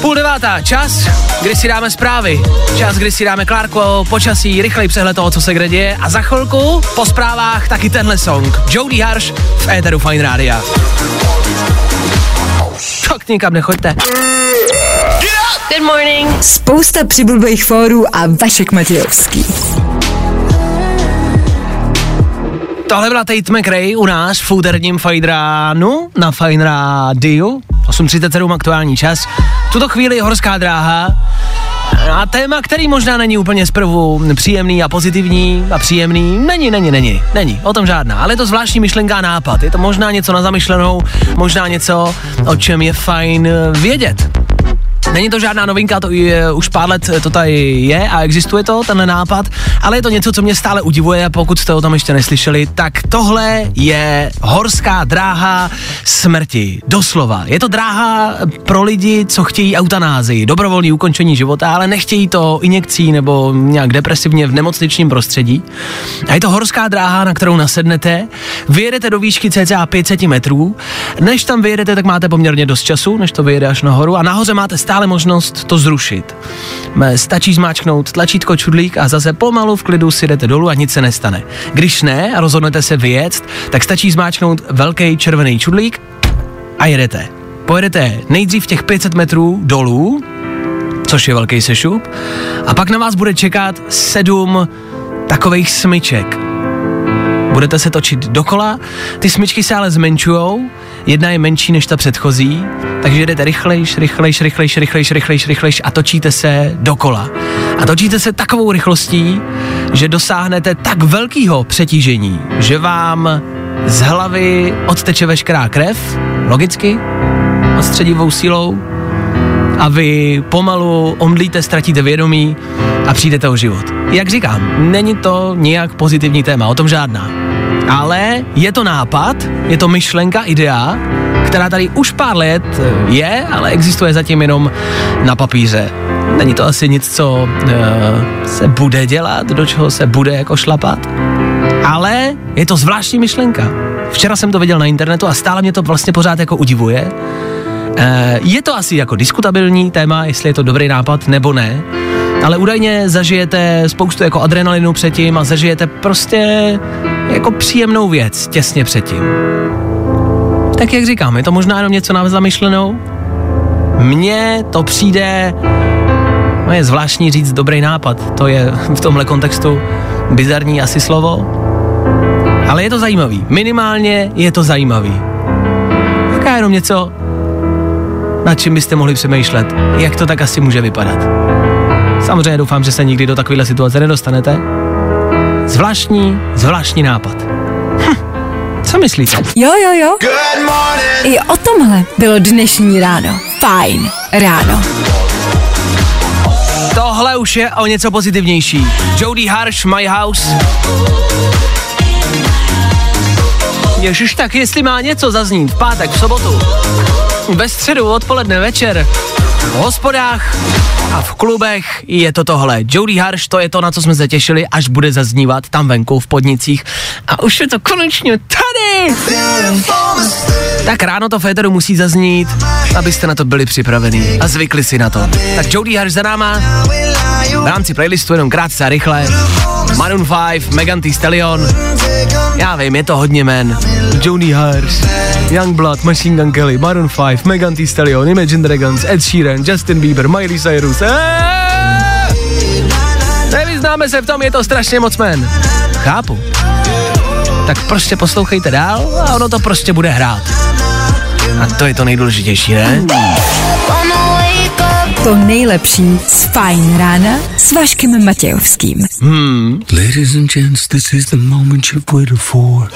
Půl devátá, čas, kdy si dáme zprávy. Čas, kdy si dáme Klárko, počasí, rychlej přehled toho, co se kde děje. A za chvilku, po zprávách, taky tenhle song. Jody Harsh v éteru Fine Rádia. Tak nikam nechoďte. Good morning. Spousta přibulbých fórů a Vašek Matějovský. Tohle byla Tate McRae u nás v úterním Fajdránu na Fine Rádiu. 8.37 aktuální čas. V tuto chvíli horská dráha a téma, který možná není úplně zprvu příjemný a pozitivní a příjemný, není, není, není, není, o tom žádná, ale je to zvláštní myšlenka a nápad, je to možná něco na zamyšlenou, možná něco, o čem je fajn vědět. Není to žádná novinka, to je, už pár let to tady je a existuje to, tenhle nápad, ale je to něco, co mě stále udivuje pokud jste o tom ještě neslyšeli, tak tohle je horská dráha smrti. Doslova. Je to dráha pro lidi, co chtějí eutanázii, dobrovolný ukončení života, ale nechtějí to injekcí nebo nějak depresivně v nemocničním prostředí. A je to horská dráha, na kterou nasednete, vyjedete do výšky cca 500 metrů, než tam vyjedete, tak máte poměrně dost času, než to vyjede až nahoru a nahoře máte stále možnost to zrušit. Stačí zmáčknout tlačítko čudlík a zase pomalu v klidu si jdete dolů a nic se nestane. Když ne a rozhodnete se vyjet, tak stačí zmáčknout velký červený čudlík a jedete. Pojedete nejdřív těch 500 metrů dolů, což je velký sešup, a pak na vás bude čekat sedm takových smyček. Budete se točit dokola, ty smyčky se ale zmenšujou, jedna je menší než ta předchozí, takže jdete rychlejš, rychlejš, rychlejš, rychlejš, rychlejš, rychlejš a točíte se dokola. A točíte se takovou rychlostí, že dosáhnete tak velkého přetížení, že vám z hlavy odteče veškerá krev, logicky, odstředivou sílou, a vy pomalu omdlíte, ztratíte vědomí a přijdete o život. Jak říkám, není to nijak pozitivní téma, o tom žádná. Ale je to nápad, je to myšlenka, idea, která tady už pár let je, ale existuje zatím jenom na papíře. Není to asi nic, co uh, se bude dělat, do čeho se bude jako šlapat, ale je to zvláštní myšlenka. Včera jsem to viděl na internetu a stále mě to vlastně pořád jako udivuje. Eh, je to asi jako diskutabilní téma, jestli je to dobrý nápad nebo ne, ale údajně zažijete spoustu jako adrenalinu předtím a zažijete prostě jako příjemnou věc těsně předtím. Tak jak říkám, je to možná jenom něco na zamyšlenou? Mně to přijde, no je zvláštní říct dobrý nápad, to je v tomhle kontextu bizarní asi slovo, ale je to zajímavý, minimálně je to zajímavý. Jaká jenom něco, nad čím byste mohli přemýšlet, jak to tak asi může vypadat. Samozřejmě doufám, že se nikdy do takovéhle situace nedostanete. Zvláštní, zvláštní nápad. Hm, co myslíte? Jo, jo, jo. I o tomhle bylo dnešní ráno. Fajn ráno. Tohle už je o něco pozitivnější. Jody Harsh, My House. Ježiš, tak jestli má něco zaznít v pátek, v sobotu, ve středu, odpoledne, večer, v hospodách a v klubech je to tohle. Jody Harsh, to je to, na co jsme se těšili, až bude zaznívat tam venku v podnicích. A už je to konečně tady! Tak ráno to Féteru musí zaznít, abyste na to byli připraveni a zvykli si na to. Tak Jody Harsh za náma, v rámci playlistu jenom krátce a rychle. Maroon 5, Megan Thee Stallion, já vím, je to hodně men. Jody Harsh, Youngblood, Machine Gun Kelly, Maroon 5, Megan Thee Stallion, Imagine Dragons, Ed Sheeran, Justin Bieber, Miley Cyrus. Nevyznáme se v tom, je to strašně moc men. Chápu. Tak prostě poslouchejte dál a ono to prostě bude hrát. A to je to nejdůležitější, ne? To nejlepší z Fajn rána s Vaškem Matějovským. Hmm. Ladies and gents, this is the moment you've waited for.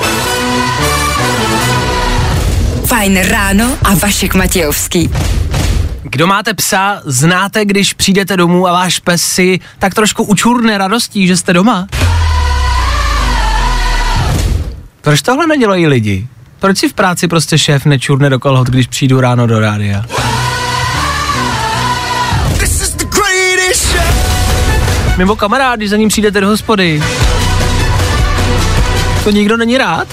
Fajn ráno a Vašek Matějovský. Kdo máte psa, znáte, když přijdete domů a váš pes si tak trošku učurne radostí, že jste doma? Proč tohle nedělají lidi? Proč si v práci prostě šéf nečurne do kolhot, když přijdu ráno do rádia? Mimo kamarád, když za ním přijdete do hospody. To nikdo není rád?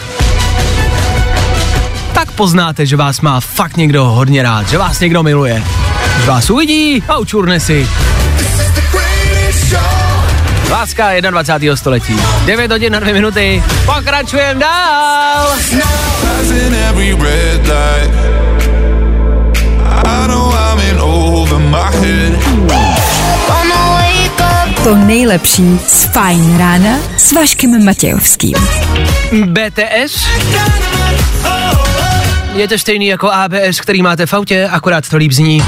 Tak poznáte, že vás má fakt někdo hodně rád, že vás někdo miluje. Když vás uvidí a učurne si. Láska 21. století. 9 hodin na 2 minuty. Pokračujeme dál. To nejlepší z Fajn rána s Vaškem Matějovským. BTS? Je to stejný jako ABS, který máte v autě, akorát to líp zní.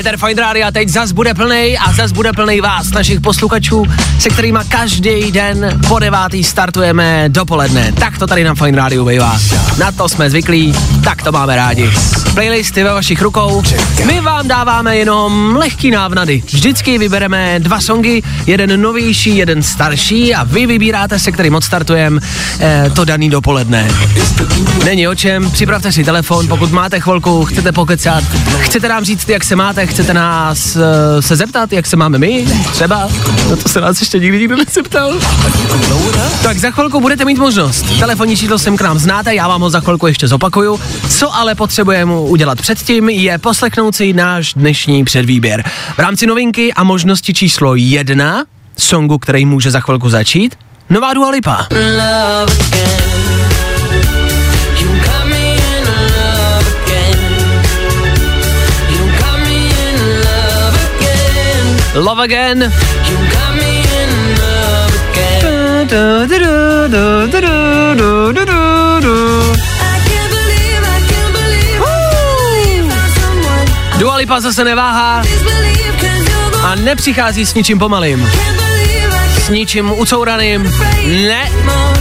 Ether Fine Radio teď zas bude plnej a zas bude plnej vás, našich posluchačů, se kterými každý den po devátý startujeme dopoledne. Tak to tady na Fine Radio bývá. Na to jsme zvyklí, tak to máme rádi. Playlisty ve vašich rukou. My vám dáváme jenom lehký návnady. Vždycky vybereme dva songy, jeden novější, jeden starší a vy vybíráte se, kterým odstartujeme eh, to daný dopoledne. Není o čem, připravte si telefon, pokud máte chvilku, chcete pokecat, chcete nám říct, jak se máte, chcete nás uh, se zeptat, jak se máme my, třeba, no to se nás ještě nikdy nikdo nezeptal. Tak za chvilku budete mít možnost. Telefonní číslo sem k nám znáte, já vám ho za chvilku ještě zopakuju. Co ale potřebujeme udělat předtím, je poslechnout si náš dnešní předvýběr. V rámci novinky a možnosti číslo jedna, songu, který může za chvilku začít, nová Dua Lipa. Love Again. Dua Lipa zase neváhá a nepřichází s ničím pomalým. S ničím ucouraným. Ne,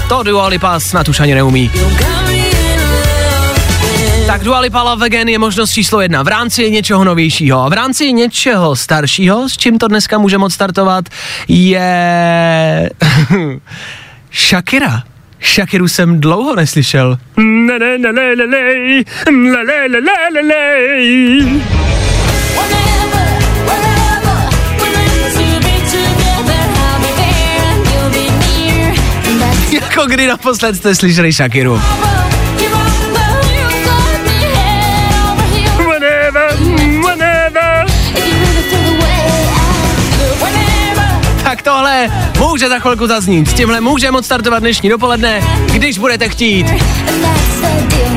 to Dua Lipa snad už ani neumí. Tak Dua Lipa Love Again je možnost číslo jedna v rámci něčeho novějšího. A v rámci něčeho staršího, s čím to dneska můžeme odstartovat, je... Shakira. Shakiru jsem dlouho neslyšel. Jako kdy naposled jste slyšeli Shakiru? Může za chvilku zaznít. S tímhle může moc startovat dnešní dopoledne, když budete chtít.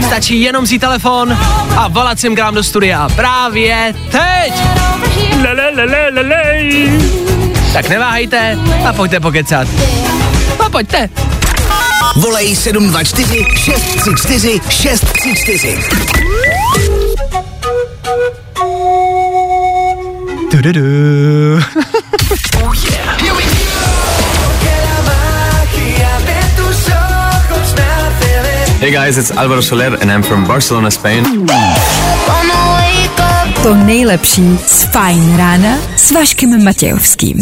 Stačí jenom si telefon a volat sem k nám do studia právě teď. Le, le, le, le, le, le. Tak neváhejte a pojďte pokecat. A pojďte. Volej 724 634 634. Du-du-du. Hey guys, it's Alvaro Soler and I'm from Barcelona, Spain. To nejlepší z Fajn rána s Vaškem Matějovským.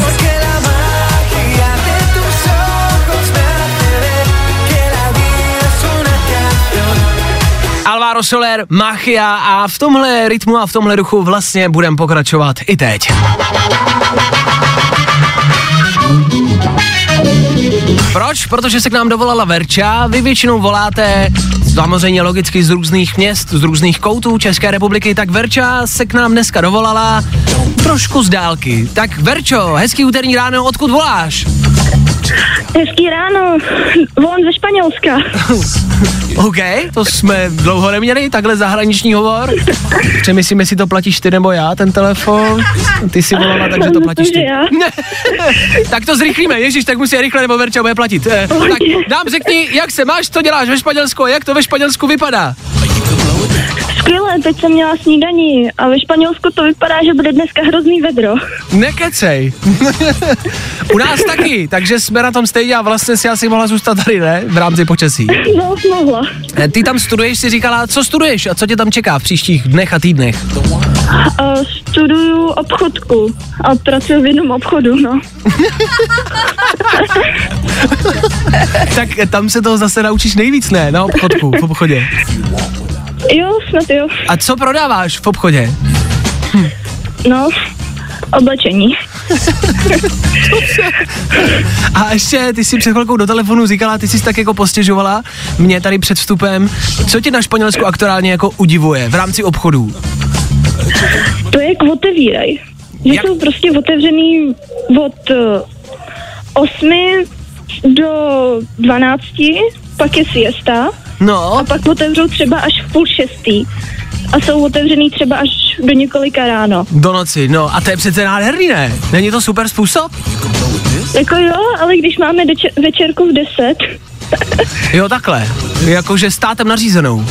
Alvaro Soler, Machia a v tomhle rytmu a v tomhle duchu vlastně budeme pokračovat i teď. Proč? Protože se k nám dovolala Verča, vy většinou voláte samozřejmě logicky z různých měst, z různých koutů České republiky, tak Verča se k nám dneska dovolala trošku z dálky. Tak Verčo, hezký úterní ráno, odkud voláš? Hezký ráno, von ze Španělska. <laughs> OK, to jsme dlouho neměli, takhle zahraniční hovor. Přemyslím, jestli to platíš ty nebo já, ten telefon. Ty si volala, takže to platíš ty. <laughs> tak to zrychlíme, ježiš, tak musí rychle, nebo Verča bude platit. Eh, tak nám řekni, jak se máš, co děláš ve Španělsku, a jak to ve Španělsku vypadá? Skvěle, teď jsem měla snídaní a ve Španělsku to vypadá, že bude dneska hrozný vedro. Nekecej. <laughs> U nás taky, takže jsme na tom stejně a vlastně si asi mohla zůstat tady, ne? V rámci počasí. No, mohla. Eh, Ty tam studuješ, si říkala, co studuješ a co tě tam čeká v příštích dnech a týdnech? Uh, studuju obchodku a pracuji v jednom obchodu, no. <laughs> tak tam se toho zase naučíš nejvíc, ne? Na obchodku, v obchodě. Jo, snad jo. A co prodáváš v obchodě? No, oblečení. <laughs> A ještě ty si před chvilkou do telefonu říkala, ty jsi tak jako postěžovala mě tady před vstupem. Co tě na Španělsku aktuálně jako udivuje v rámci obchodů? To je jak otevírej. Že jsou prostě otevřený od uh, 8 do 12, pak je siesta. No. A pak otevřou třeba až v půl šestý. A jsou otevřený třeba až do několika ráno. Do noci, no a to je přece nádherný, ne? Není to super způsob? Jako jo, ale když máme deče- večerku v 10, Jo, takhle. Jakože státem nařízenou.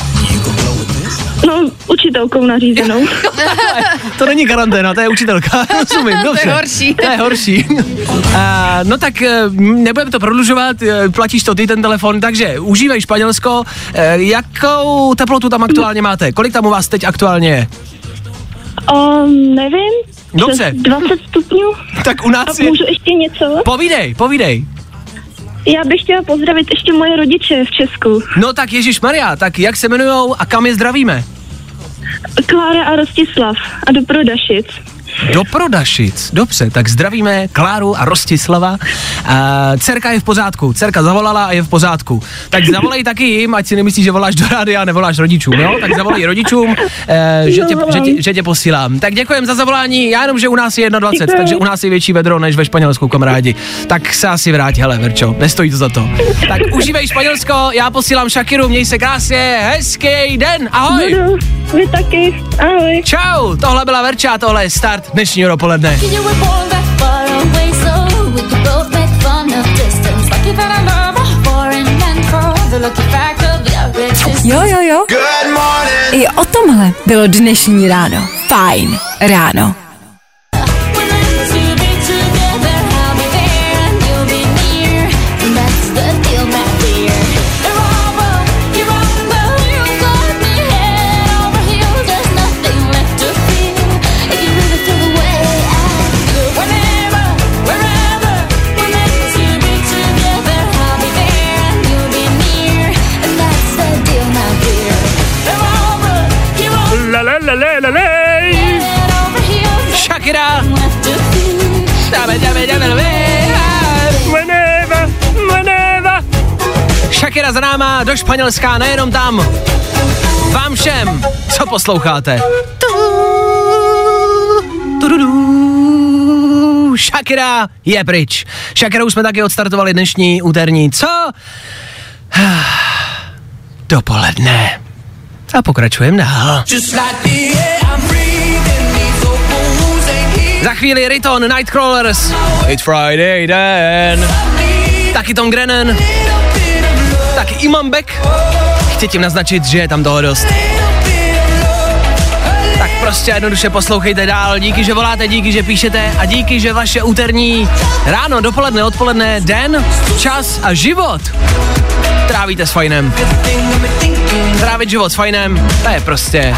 No učitelkou nařízenou. <laughs> To není karanténa, to je učitelka. <laughs> Rozumím, To je dobře. horší. To je horší. <laughs> Uh, no tak uh, nebudeme to prodlužovat, uh, platíš to ty ten telefon, takže užívej Španělsko. Uh, jakou teplotu tam aktuálně máte? Kolik tam u vás teď aktuálně je? Um, nevím. Dobře. Přes 20 stupňů. Tak u nás A je... můžu ještě něco? Povídej, povídej. Já bych chtěla pozdravit ještě moje rodiče v Česku. No tak Ježíš Maria, tak jak se jmenujou a kam je zdravíme? Klára a Rostislav a do Prodašic. Do Prodašic. Dobře, tak zdravíme Kláru a Rostislava. A dcerka je v pořádku. Dcerka zavolala a je v pořádku. Tak zavolej taky jim, ať si nemyslíš, že voláš do rádia a nevoláš rodičům, jo? Tak zavolej rodičům, eh, že, tě, že, tě, že tě posílám. Tak děkujem za zavolání. Já jenom, že u nás je 21, Děkuji. takže u nás je větší vedro než ve Španělsku, kamarádi. Tak se asi vrát, hele, Verčo, nestojí to za to. Tak užívej Španělsko, já posílám Shakiru, měj se krásně, hezký den, ahoj. Budu, vy taky, ahoj. Čau, tohle byla Verča, tohle je start dnešního dopoledne. Jo, jo, jo. I o tomhle bylo dnešní ráno. Fajn ráno. Shakira za náma do Španělska, nejenom tam. Vám všem, co posloucháte? Shakira je pryč. Shakirou jsme taky odstartovali dnešní úterní, co? <sighs> Dopoledne. A pokračujeme dál. Za chvíli Riton, Nightcrawlers. It's Friday then. Taky Tom Grennan. Taky Imam Beck. Chci tím naznačit, že je tam toho dost. Tak prostě jednoduše poslouchejte dál. Díky, že voláte, díky, že píšete a díky, že vaše úterní ráno, dopoledne, odpoledne, den, čas a život trávíte s fajnem. Trávit život s fajnem, to je prostě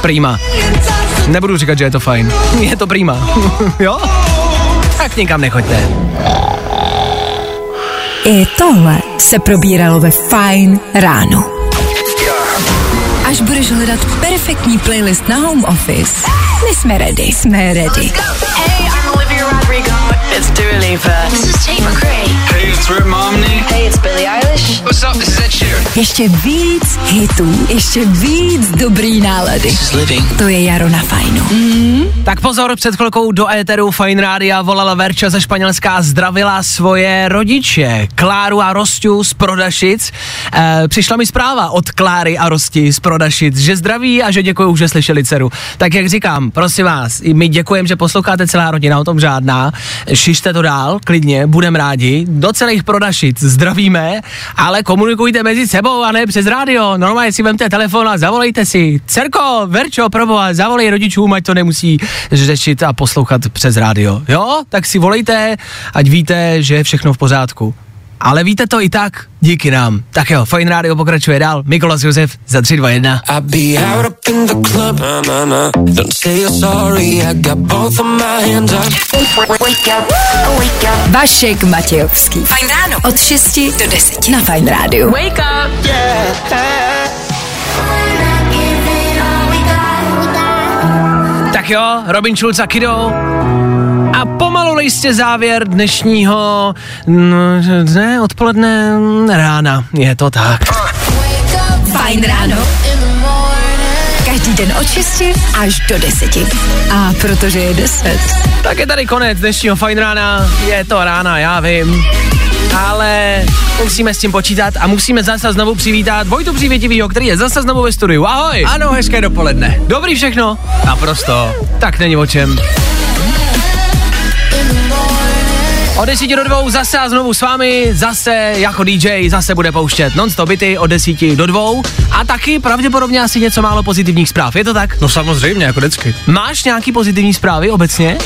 prima. Nebudu říkat, že je to fajn. <laughs> Je to prima. <laughs> jo? Tak nikam nechoďte. I tohle se probíralo ve Fine ráno. Až budeš hledat perfektní playlist na home office, my jsme ready. Jsme ready. Hey. Dua Lipa. This is Tate McRae. Hey, it's Rip Momney. Hey, it's Billie Eilish. What's up, this is Ed Sheeran. Ještě víc hitů, ještě víc dobrý nálady. To je Jaro na Fajnu. Mm. Tak pozor, před chvilkou do éteru Fine Rádia volala Verča ze Španělska a zdravila svoje rodiče, Kláru a Rostu z Prodašic. E, přišla mi zpráva od Kláry a Rosti z Prodašic, že zdraví a že děkuju, že slyšeli dceru. Tak jak říkám, prosím vás, i my děkujeme, že posloucháte celá rodina, o tom žádná. Šište to dál, klidně, budeme rádi. Do celých Prodašic zdravíme, ale komunikujte mezi sebou a ne přes rádio. Normálně si vemte telefon a zavolejte si. Cerko, Verčo, proboha, zavolej rodičům, ať to nemusí řešit a poslouchat přes rádio. Jo? Tak si volejte, ať víte, že je všechno v pořádku. Ale víte to i tak, díky nám. Tak jo, Fine Radio pokračuje dál. Mikolas Josef za 3, 2, 1. I be out up in the club, na na na. Don't say you're sorry, I got both of my hands up. Vašek Matějovský. Fajn ráno. Od 6 do 10 na Fajn rádiu. Wake up. Tak jo, Robin Schulz a Kido. A jistě závěr dnešního n- ne, odpoledne rána. Je to tak. Fajn ráno. Každý den od 6 až do 10. A protože je 10. Tak je tady konec dnešního fajn rána. Je to rána, já vím. Ale musíme s tím počítat a musíme zase znovu přivítat Vojtu Přívětivýho, který je zase znovu ve studiu. Ahoj! Ano, hezké dopoledne. Dobrý všechno? Naprosto. Tak není o čem. Od 10 do 2 zase a znovu s vámi, zase jako DJ, zase bude pouštět non-stop byty od 10 do 2 a taky pravděpodobně asi něco málo pozitivních zpráv, je to tak? No samozřejmě, jako vždycky. Máš nějaký pozitivní zprávy obecně?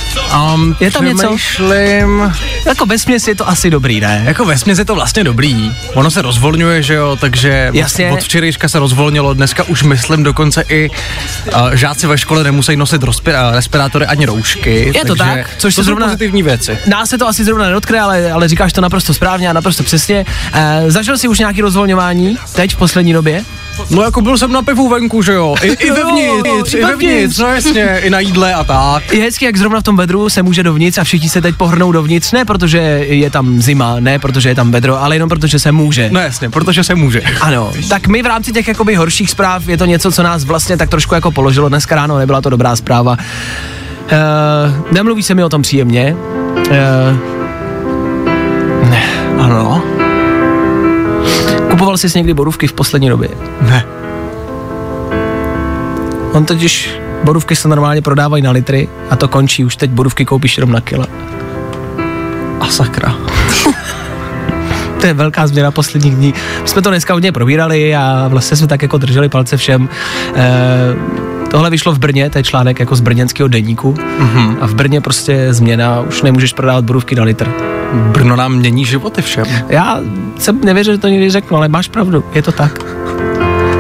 Um, Je tam něco? Přemýšlím, Jako bez je to asi dobrý, ne? jako ve směs je to vlastně dobrý. Ono se rozvolňuje, že jo, takže Jasně. Od, včerejška se rozvolnilo, dneska už myslím dokonce i uh, žáci ve škole nemusí nosit respirátory ani roušky. Je to tak, což to zrovna- pozitivní věci. Nás se to asi zrovna nedotkne, ale, ale říkáš to naprosto správně a naprosto přesně. E, zažil jsi už nějaký rozvolňování teď v poslední době? No jako byl jsem na pivu venku, že jo, i, i vevnitř, i vevnitř. no jasně, i na jídle a tak. Je hezky, jak zrovna v tom vedru se může dovnitř a všichni se teď pohrnou dovnitř, ne protože je tam zima, ne protože je tam vedro, ale jenom protože se může. No jasně, protože se může. Ano, tak my v rámci těch jakoby horších zpráv je to něco, co nás vlastně tak trošku jako položilo dneska ráno, nebyla to dobrá zpráva. Uh, nemluví se mi o tom příjemně. Uh, ano. Kupoval jsi někdy borůvky v poslední době? Ne. On totiž, borůvky se normálně prodávají na litry a to končí, už teď borůvky koupíš jenom na kila. A sakra. <laughs> To je velká změna posledních dní. My jsme to dneska hodně probírali a vlastně jsme tak jako drželi palce všem. E, tohle vyšlo v Brně, to je článek jako z brněnského deníku Mhm. a v Brně prostě změna, už nemůžeš prodávat borůvky na litr. Brno nám mění životy všem. Já jsem nevěřil, že to někdy řeknu, ale máš pravdu, je to tak.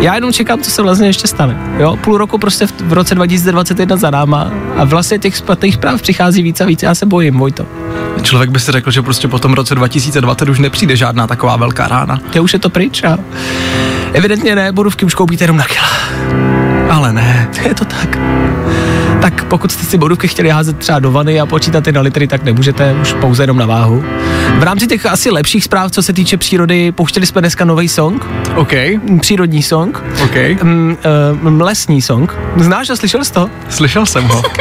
Já jenom čekám, co se vlastně ještě stane. Jo, půl roku prostě v, v roce 2021 za náma a vlastně těch špatných zpráv přichází víc a víc. Já se bojím, Vojto. Člověk by si řekl, že prostě po tom roce 2020 už nepřijde žádná taková velká rána. Je už je to pryč a evidentně ne, borůvky už koupíte jenom na kila. Ale ne. Je to tak. Tak pokud jste si bodovky chtěli házet třeba do vany a počítat je na litry, tak nemůžete, už pouze jenom na váhu. V rámci těch asi lepších zpráv, co se týče přírody, pouštěli jsme dneska nový song. OK. Přírodní song. OK. Mm, uh, lesní song. Znáš a slyšel jsi to? Slyšel jsem ho. <laughs>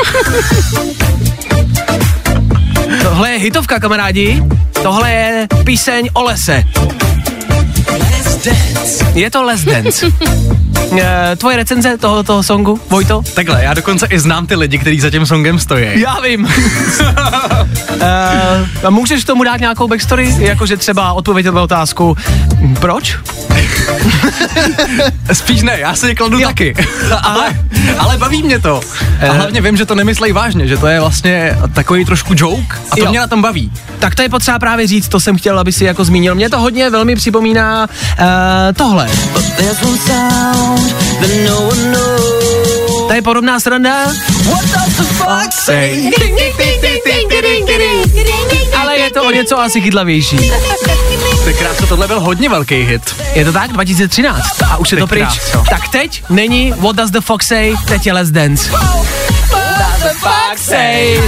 Tohle je hitovka, kamarádi. Tohle je píseň o lese. Je to Les Dance. <laughs> Eh, Tvoje recenze tohoto songu, Vojto? Takhle, já dokonce i znám ty lidi, kteří za tím songem stojí. Já vím. <laughs> uh, můžeš tomu dát nějakou backstory? Jakože třeba odpovědět na otázku, proč? Spíš ne, já si je kladu jo. taky. ale, ale baví mě to. A hlavně vím, že to nemyslej vážně, že to je vlastně takový trošku joke a to Jo. mě na tom baví. Tak to je potřeba právě říct, to jsem chtěl, aby si jako zmínil. Mě to hodně velmi připomíná uh, tohle. To je podobná sranda. Say. Ale je to o něco asi chytlavější. Ty krása, tohle byl hodně velký hit. Je to tak? 2013. A už je to pryč. kráso. Tak teď není What Does the Fox Say, teď je Let's Dance. Say.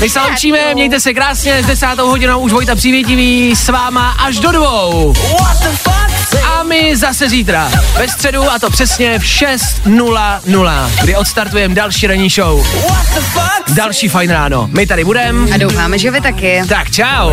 My se loučíme, mějte se krásně, s desátou hodinou už Vojta Přivětivý s váma až do dvou. A my zase zítra, ve středu a to přesně v 6.00, kdy odstartujeme další ranní show. Další fajn ráno. My tady budeme. A doufáme, že vy taky. Tak čau.